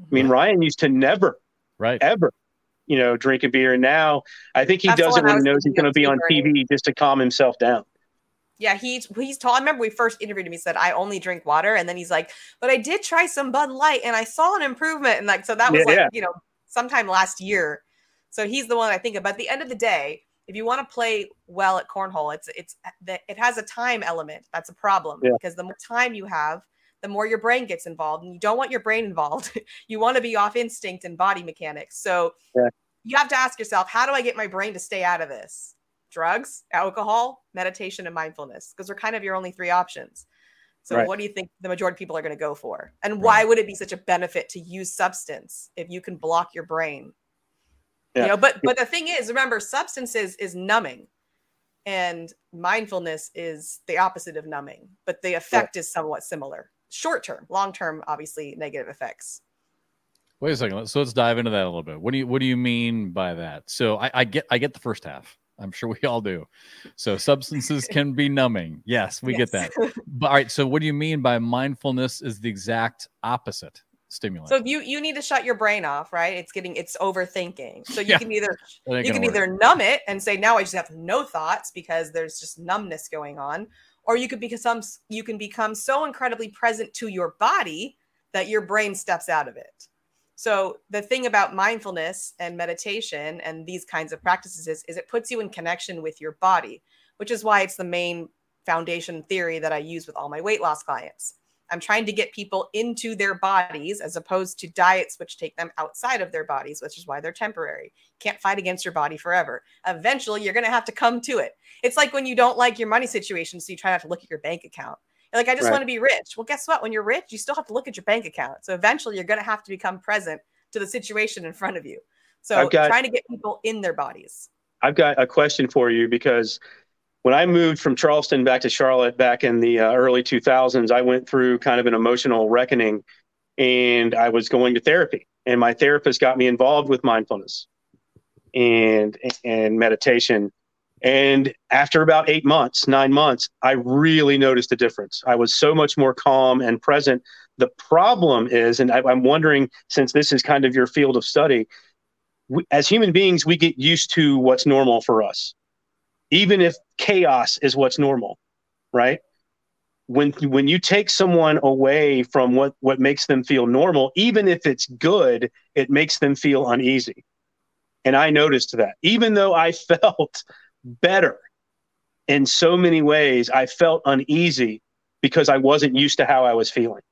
[SPEAKER 2] I mean, mm-hmm. Ryan used to never,
[SPEAKER 1] right,
[SPEAKER 2] ever, you know, drink a beer. And now I think he That's does it when he knows he's going to be on TV just to calm himself down.
[SPEAKER 3] Yeah, he's he's tall. I remember we first interviewed him. He said, "I only drink water," and then he's like, "But I did try some Bud Light, and I saw an improvement." And like, so that was yeah, like, yeah. you know, sometime last year. So he's the one I think of. But at the end of the day, if you want to play well at cornhole, it's it's it has a time element. That's a problem yeah. because the more time you have, the more your brain gets involved, and you don't want your brain involved. you want to be off instinct and body mechanics. So yeah. you have to ask yourself, how do I get my brain to stay out of this? Drugs, alcohol, meditation, and mindfulness, because they're kind of your only three options. So right. what do you think the majority of people are going to go for? And right. why would it be such a benefit to use substance if you can block your brain yeah. You know, but but the thing is, remember, substances is numbing, and mindfulness is the opposite of numbing, but the effect yeah. is somewhat similar. Short term, long term, obviously negative effects.
[SPEAKER 1] Wait a second. So let's dive into that a little bit. What do you what do you mean by that? So I, I get I get the first half. I'm sure we all do. So substances can be numbing. Yes, we yes. get that. But all right. So what do you mean by mindfulness is the exact opposite? Stimulant.
[SPEAKER 3] So if you you need to shut your brain off, right? It's getting it's overthinking. So you
[SPEAKER 1] Yeah.
[SPEAKER 3] can either you can
[SPEAKER 1] work.
[SPEAKER 3] either numb it and say now I just have no thoughts because there's just numbness going on, or you could become some you can become so incredibly present to your body that your brain steps out of it. So the thing about mindfulness and meditation and these kinds of practices is, is it puts you in connection with your body, which is why it's the main foundation theory that I use with all my weight loss clients. I'm trying to get people into their bodies as opposed to diets which take them outside of their bodies, which is why they're temporary. Can't fight against your body forever. Eventually, you're going to have to come to it. It's like when you don't like your money situation, so you try not to look at your bank account. You're like, I just
[SPEAKER 2] Right.
[SPEAKER 3] want to be rich. Well, guess what? When you're rich, you still have to look at your bank account. So eventually, you're going to have to become present to the situation in front of you. So
[SPEAKER 2] got-
[SPEAKER 3] trying to get people in their bodies.
[SPEAKER 2] I've got a question for you because when I moved from Charleston back to Charlotte back in the uh, early 2000s, I went through kind of an emotional reckoning and I was going to therapy. And my therapist got me involved with mindfulness and and meditation. And after about eight months, nine months, I really noticed a difference. I was so much more calm and present. The problem is, and I, I'm wondering, since this is kind of your field of study, we, as human beings, we get used to what's normal for us, even if chaos is what's normal, right? When when you take someone away from what what makes them feel normal, even if it's good, it makes them feel uneasy. And I noticed that, even though I felt better in so many ways, I felt uneasy because I wasn't used to how I was feeling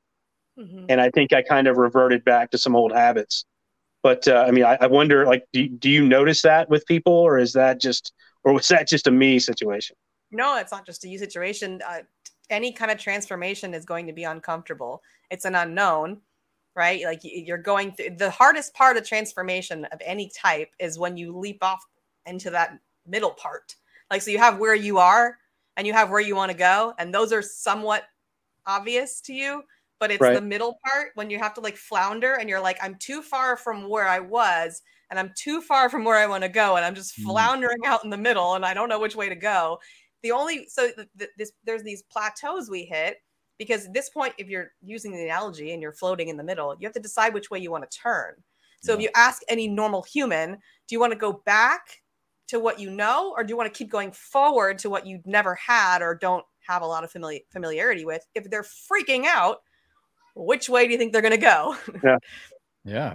[SPEAKER 3] Mhm.
[SPEAKER 2] and I think I kind of reverted back to some old habits. But uh, I mean, I, I wonder, like, do, do you notice that with people, or is that just, or was that just a me situation?
[SPEAKER 3] No, it's not just a you situation. Uh, any kind of transformation is going to be uncomfortable. It's an unknown, right? Like you're going through the hardest part of transformation of any type is when you leap off into that middle part. Like, so you have where you are and you have where you want to go, and those are somewhat obvious to you. But it's
[SPEAKER 2] Right.
[SPEAKER 3] the middle part when you have to like flounder and you're like, I'm too far from where I was and I'm too far from where I want to go, and I'm just
[SPEAKER 1] Mm.
[SPEAKER 3] floundering out in the middle and I don't know which way to go. The only so th- th- this there's these plateaus we hit because at this point if you're using the analogy and you're floating in the middle you have to decide which way you want to turn. So if you ask any normal human do you want to go back to what you know or do you want to keep going forward to what you've never had or don't have a lot of famili- familiarity with? If they're freaking out which way do you think they're going to go?
[SPEAKER 1] Yeah,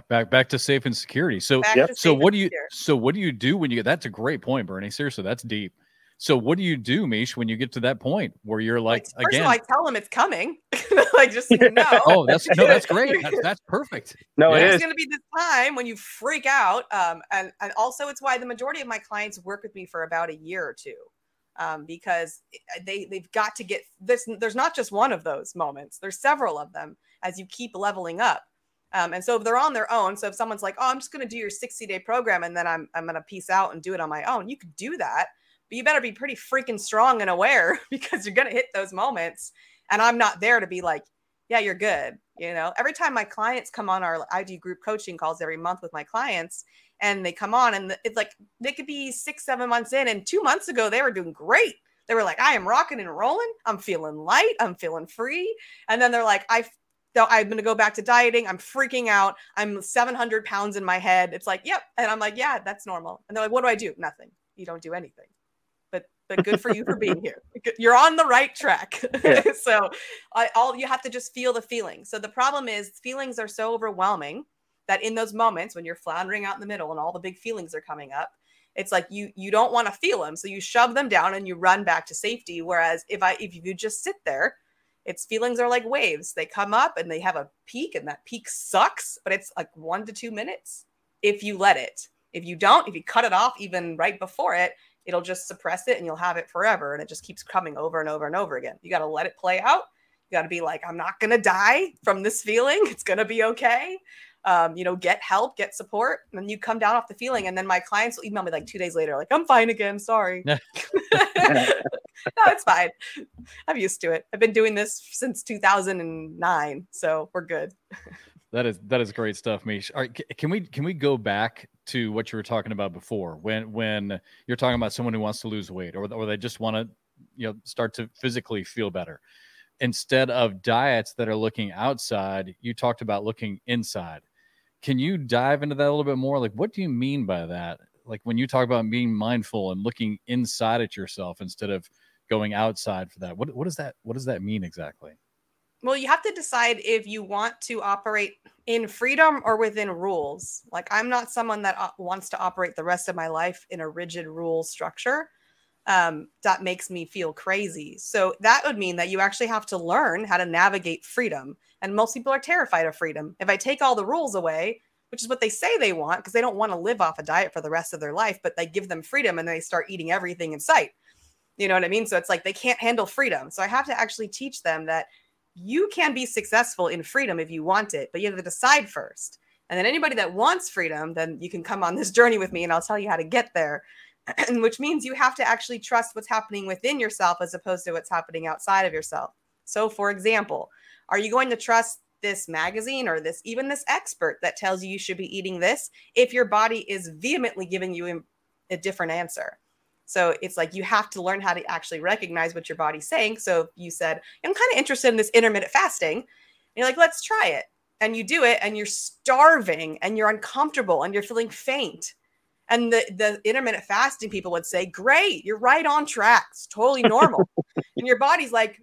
[SPEAKER 1] back back to safe and security. So
[SPEAKER 2] Yep.
[SPEAKER 3] to
[SPEAKER 1] so
[SPEAKER 3] safe
[SPEAKER 1] what do you
[SPEAKER 3] secure.
[SPEAKER 1] so what do you do when you get that's a great point, Bernie. Seriously, that's deep. So what do you do, Mish, when you get to that point where you're like
[SPEAKER 3] Like, first
[SPEAKER 1] again?
[SPEAKER 3] of all, I tell them it's coming. like just so you know.
[SPEAKER 1] oh, that's no, that's great. That's, that's perfect.
[SPEAKER 2] No,
[SPEAKER 1] Yeah.
[SPEAKER 2] it
[SPEAKER 3] there's going to be this time when you freak out um, and, and also it's why the majority of my clients work with me for about a year or two um, because they, they've got to get this there's not just one of those moments there's several of them as you keep leveling up um, and so they're on their own so if someone's like oh i'm just going to do your 60 day program and then i'm, I'm going to piece out and do it on my own you could do that but you better be pretty freaking strong and aware because you're going to hit those moments and i'm not there to be like yeah, you're good. You know, every time my clients come on our, I do group coaching calls every month with my clients, and they come on, and it's like they could be six, seven months in, and two months ago they were doing great. They were like, I am rocking and rolling. I'm feeling light. I'm feeling free. And then they're like, I, so I'm going to go back to dieting. I'm freaking out. I'm 700 pounds in my head. It's like, yep. And I'm like, yeah, that's normal. And they're like, what do I do? Nothing. You don't do anything. But but good for you for being here. You're on the right track.
[SPEAKER 2] Yeah.
[SPEAKER 3] so I, all you have to just feel the feeling. So the problem is feelings are so overwhelming that in those moments when you're floundering out in the middle and all the big feelings are coming up, it's like you you don't want to feel them, so you shove them down and you run back to safety. Whereas if I if you just sit there, its feelings are like waves. They come up and they have a peak, and that peak sucks, but it's like one to two minutes if you let it. If you don't, if you cut it off even right before it, it'll just suppress it and you'll have it forever. And it just keeps coming over and over and over again. You got to let it play out. You got to be like, I'm not going to die from this feeling. It's going to be okay. Um, you know, get help, get support. And then you come down off the feeling. And then my clients will email me like two days later, like, I'm fine again. Sorry. no, it's fine. I'm used to it. I've been doing this since 2009. So we're good.
[SPEAKER 1] That is that is great stuff, Mish. All right, can we can we go back to what you were talking about before when when you're talking about someone who wants to lose weight or or they just want to you know start to physically feel better, instead of diets that are looking outside, you talked about looking inside. Can you dive into that a little bit more? Like, what do you mean by that? Like, when you talk about being mindful and looking inside at yourself instead of going outside for that, what, what does that what does that mean exactly?
[SPEAKER 3] Well, you have to decide if you want to operate in freedom or within rules. Like, I'm not someone that uh, wants to operate the rest of my life in a rigid rule structure um, that makes me feel crazy. So that would mean that you actually have to learn how to navigate freedom. And most people are terrified of freedom. If I take all the rules away, which is what they say they want, because they don't want to live off a diet for the rest of their life, but they give them freedom and they start eating everything in sight. You know what I mean? So it's like they can't handle freedom. So I have to actually teach them that you can be successful in freedom if you want it, but you have to decide first. And then anybody that wants freedom, then you can come on this journey with me and I'll tell you how to get there. which means you have to actually trust what's happening within yourself as opposed to what's happening outside of yourself. So, for example, are you going to trust this magazine or this even this expert that tells you you should be eating this if your body is vehemently giving you a different answer? So it's like you have to learn how to actually recognize what your body's saying. So you said, I'm kind of interested in this intermittent fasting. And you're like, let's try it. And you do it and you're starving and you're uncomfortable and you're feeling faint and the, the intermittent fasting people would say, Great, you're right on track. It's totally normal. and your body's like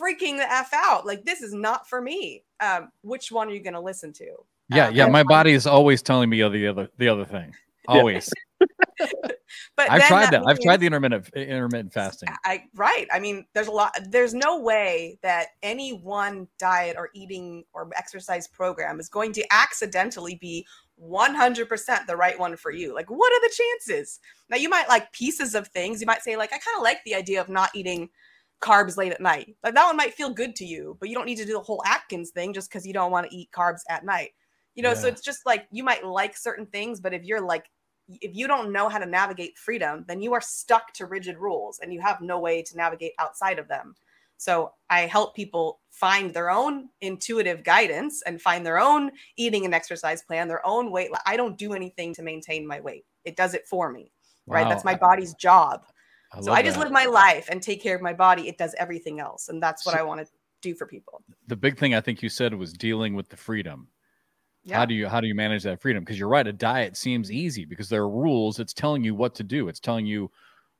[SPEAKER 3] freaking the F out. Like, this is not for me. Um, which one are you going to listen to?
[SPEAKER 1] Yeah, um, yeah. My body is always telling me the other the other thing. Always. but I've tried that. that. I've tried the intermittent intermittent fasting.
[SPEAKER 3] I right. I mean, there's a lot. There's no way that any one diet or eating or exercise program is going to accidentally be 100% the right one for you. Like, what are the chances? Now, you might like pieces of things. You might say, like, I kind of like the idea of not eating carbs late at night. Like, that one might feel good to you, but you don't need to do the whole Atkins thing just because you don't want to eat carbs at night. You know, yeah. so it's just like you might like certain things, but if you're like, if you don't know how to navigate freedom, then you are stuck to rigid rules and you have no way to navigate outside of them. So I help people find their own intuitive guidance and find their own eating and exercise plan, their own weight. I don't do anything to maintain my weight. It does it for me. Wow. Right. That's my body's job. I so I just that. live my life and take care of my body. It does everything else. And that's what so I want to do for people.
[SPEAKER 1] The big thing I think you said was dealing with the freedom. Yeah. How do you how do you manage that freedom? Because you're right, a diet seems easy because there are rules. It's telling you what to do. It's telling you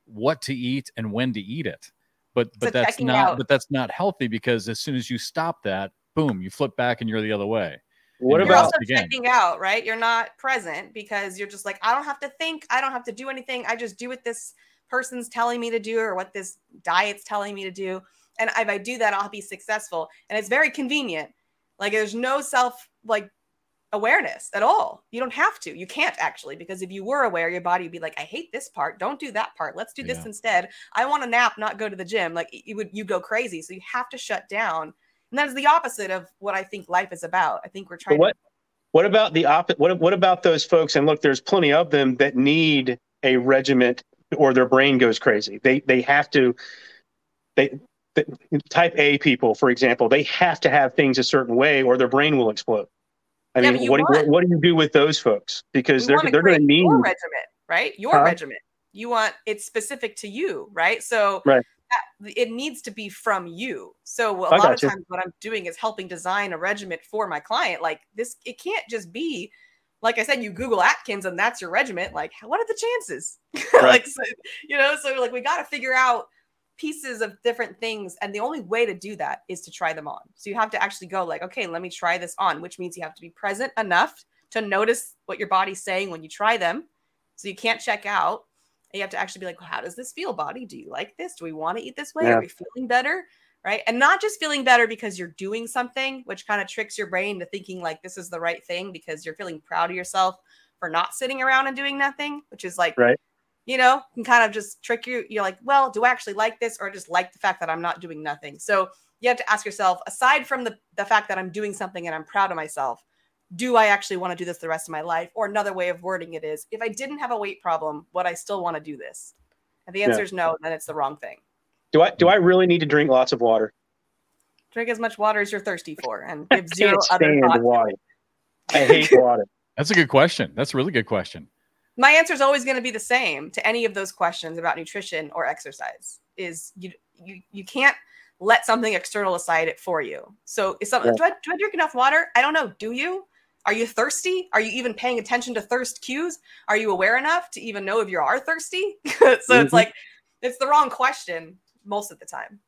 [SPEAKER 1] what to eat and when to eat it but but that's not out. but that's not healthy because as soon as you stop that boom you flip back and you're the other way
[SPEAKER 3] what you're about also checking out right you're not present because you're just like i don't have to think i don't have to do anything i just do what this person's telling me to do or what this diet's telling me to do and if i do that i'll be successful and it's very convenient like there's no self like awareness at all. You don't have to. You can't actually, because if you were aware, your body would be like, I hate this part. Don't do that part. Let's do this yeah. instead. I want a nap, not go to the gym. Like you would you go crazy. So you have to shut down. And that is the opposite of what I think life is about. I think we're trying
[SPEAKER 2] what, to what about the opposite? What, what about those folks? And look, there's plenty of them that need a regiment or their brain goes crazy. They they have to they type A people, for example, they have to have things a certain way or their brain will explode. I yeah, mean, what, do, what, what, do you do with those folks? Because they're they're going to need
[SPEAKER 3] your regiment, right? Your huh? regiment. You want it's specific to you, right? So
[SPEAKER 2] right.
[SPEAKER 3] That, it needs to be from you. So a I lot of you. times, what I'm doing is helping design a regiment for my client. Like this, it can't just be like I said, you Google Atkins and that's your regiment. Like, what are the chances? Right. like, so, you know, so like we got to figure out pieces of different things and the only way to do that is to try them on so you have to actually go like okay let me try this on which means you have to be present enough to notice what your body's saying when you try them so you can't check out and you have to actually be like well, how does this feel body do you like this do we want to eat this way yeah. are we feeling better right and not just feeling better because you're doing something which kind of tricks your brain to thinking like this is the right thing because you're feeling proud of yourself for not sitting around and doing nothing which is like
[SPEAKER 2] right
[SPEAKER 3] you know, can kind of just trick you. You're like, well, do I actually like this or just like the fact that I'm not doing nothing? So you have to ask yourself, aside from the, the fact that I'm doing something and I'm proud of myself, do I actually want to do this the rest of my life? Or another way of wording it is, if I didn't have a weight problem, would I still want to do this? And the answer yeah. is no, then it's the wrong thing.
[SPEAKER 2] Do I do I really need to drink lots of water?
[SPEAKER 3] Drink as much water as you're thirsty for and give zero other
[SPEAKER 2] water. I hate water.
[SPEAKER 1] That's a good question. That's a really good question
[SPEAKER 3] my answer is always going to be the same to any of those questions about nutrition or exercise is you you you can't let something external decide it for you. So is something, yeah. do, I, do I drink enough water? I don't know. Do you? Are you thirsty? Are you even paying attention to thirst cues? Are you aware enough to even know if you are thirsty? so mm-hmm. it's like, it's the wrong question most of the time.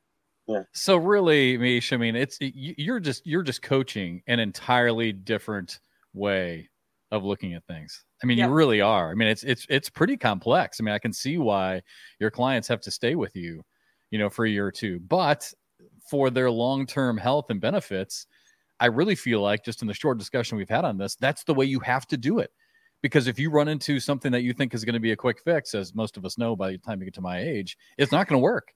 [SPEAKER 1] Yeah. So really, Mish, I mean, it's you're just you're just coaching an entirely different way of looking at things. I mean, you really are. I mean, it's it's it's pretty complex. I mean, I can see why your clients have to stay with you, you know, for a year or two. But for their long-term health and benefits, I really feel like just in the short discussion we've had on this, that's the way you have to do it. Because if you run into something that you think is going to be a quick fix, as most of us know by the time you get to my age, it's not going to work.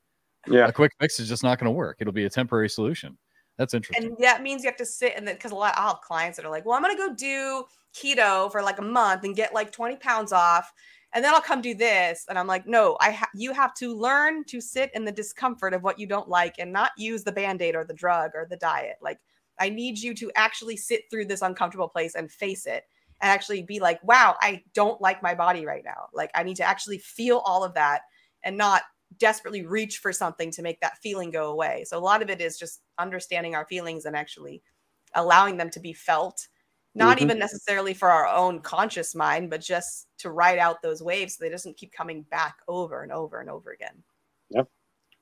[SPEAKER 1] Yeah. A quick fix is just not going to work. It'll be a temporary solution. That's interesting.
[SPEAKER 3] And that means you have to sit and then because a lot I'll have clients that are like, well, I'm gonna go do keto for like a month and get like 20 pounds off, and then I'll come do this. And I'm like, no, I ha- you have to learn to sit in the discomfort of what you don't like and not use the band-aid or the drug or the diet. Like I need you to actually sit through this uncomfortable place and face it and actually be like, wow, I don't like my body right now. Like I need to actually feel all of that and not desperately reach for something to make that feeling go away. So a lot of it is just understanding our feelings and actually allowing them to be felt, not mm-hmm. even necessarily for our own conscious mind, but just to ride out those waves so they doesn't keep coming back over and over and over again.
[SPEAKER 2] Yep.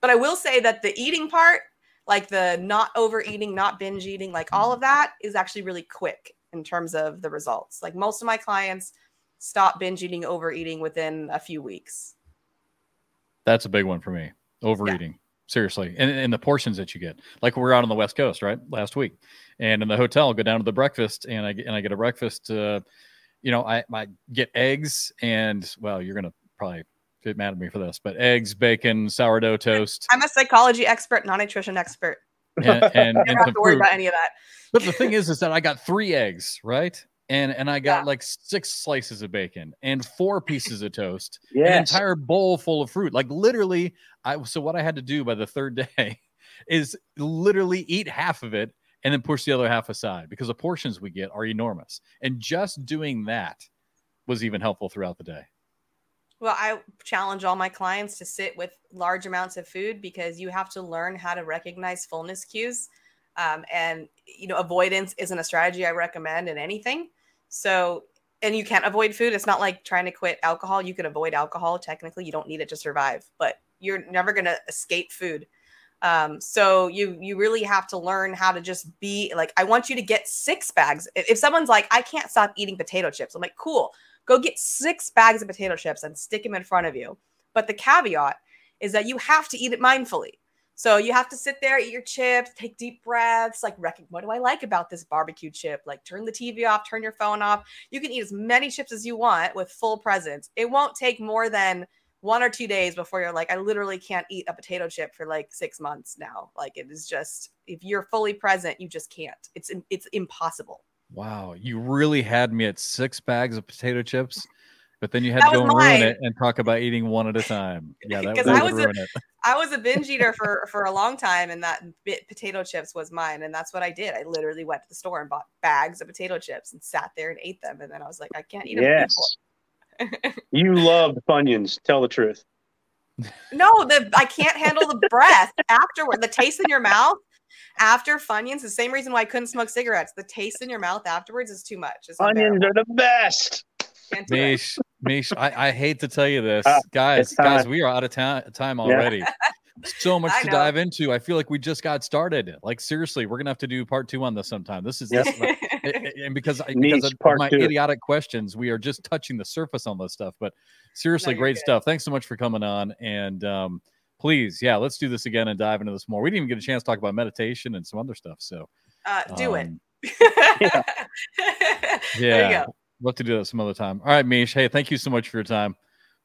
[SPEAKER 3] But I will say that the eating part, like the not overeating, not binge eating, like all of that is actually really quick in terms of the results. Like most of my clients stop binge eating, overeating within a few weeks.
[SPEAKER 1] That's a big one for me. Overeating. Yeah. Seriously. And, and the portions that you get. Like we are out on the West Coast, right? Last week. And in the hotel, go down to the breakfast and I and I get a breakfast uh, you know, I, I get eggs and well, you're gonna probably get mad at me for this, but eggs, bacon, sourdough toast.
[SPEAKER 3] I'm a psychology expert, not nutrition expert.
[SPEAKER 1] And, and, and
[SPEAKER 3] don't have to worry about any of that.
[SPEAKER 1] But the thing is, is that I got three eggs, right? And and I got yeah. like six slices of bacon and four pieces of toast, yes. an entire bowl full of fruit. Like literally, I so what I had to do by the third day is literally eat half of it and then push the other half aside because the portions we get are enormous. And just doing that was even helpful throughout the day.
[SPEAKER 3] Well, I challenge all my clients to sit with large amounts of food because you have to learn how to recognize fullness cues. Um, and you know, avoidance isn't a strategy I recommend in anything. So, and you can't avoid food. It's not like trying to quit alcohol. You can avoid alcohol. Technically, you don't need it to survive, but you're never going to escape food. Um, so you you really have to learn how to just be like, I want you to get six bags. If someone's like, I can't stop eating potato chips, I'm like, cool, go get six bags of potato chips and stick them in front of you. But the caveat is that you have to eat it mindfully. So you have to sit there, eat your chips, take deep breaths, like, what do I like about this barbecue chip? Like, turn the TV off, turn your phone off. You can eat as many chips as you want with full presence. It won't take more than one or two days before you're like, I literally can't eat a potato chip for like six months now. Like, it is just, if you're fully present, you just can't. It's it's impossible.
[SPEAKER 1] Wow, you really had me at six bags of potato chips. But then you had that to go and mine. ruin it and talk about eating one at a time. Yeah, that, that
[SPEAKER 3] I
[SPEAKER 1] was
[SPEAKER 3] a, I was a binge eater for for a long time, and that bit potato chips was mine, and that's what I did. I literally went to the store and bought bags of potato chips and sat there and ate them, and then I was like, I can't eat them.
[SPEAKER 2] Yes, you love Funyuns. Tell the truth.
[SPEAKER 3] No, the I can't handle the breath afterward. The taste in your mouth after Funyuns. The same reason why I couldn't smoke cigarettes. The taste in your mouth afterwards is too much.
[SPEAKER 2] It's Funyuns are the best.
[SPEAKER 1] Mish, Mish, I, I, hate to tell you this, uh, guys. Guys, we are out of ta- time already. Yeah. so much to dive into. I feel like we just got started. Like seriously, we're gonna have to do part two on this sometime. This is this, and because I, because of my two. idiotic questions, we are just touching the surface on this stuff. But seriously, no, great good. stuff. Thanks so much for coming on. And um, please, yeah, let's do this again and dive into this more. We didn't even get a chance to talk about meditation and some other stuff. So
[SPEAKER 3] uh, do um,
[SPEAKER 1] it. yeah. yeah. Love to do that some other time. All right, Mish. Hey, thank you so much for your time.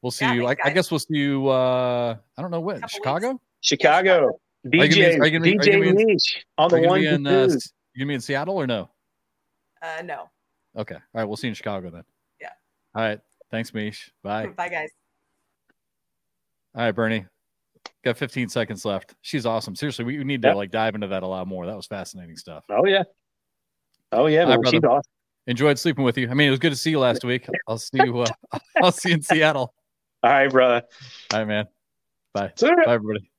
[SPEAKER 1] We'll see yeah, you. I, I, guess we'll see you. Uh, I don't know when. Chicago.
[SPEAKER 2] Weeks. Chicago. DJ. Are you gonna, DJ Mish on the one
[SPEAKER 1] in, uh, You gonna in Seattle or no?
[SPEAKER 3] Uh, no.
[SPEAKER 1] Okay. All right. We'll see you in Chicago then.
[SPEAKER 3] Yeah.
[SPEAKER 1] All right. Thanks, Mish. Bye.
[SPEAKER 3] Bye, guys.
[SPEAKER 1] All right, Bernie. Got 15 seconds left. She's awesome. Seriously, we need to yep. like dive into that a lot more. That was fascinating stuff.
[SPEAKER 2] Oh yeah. Oh yeah, man. She's awesome
[SPEAKER 1] enjoyed sleeping with you. I mean, it was good to see you last week. I'll see you. Uh, I'll see you in Seattle.
[SPEAKER 2] All right, brother.
[SPEAKER 1] All right, man. Bye. Bye, everybody.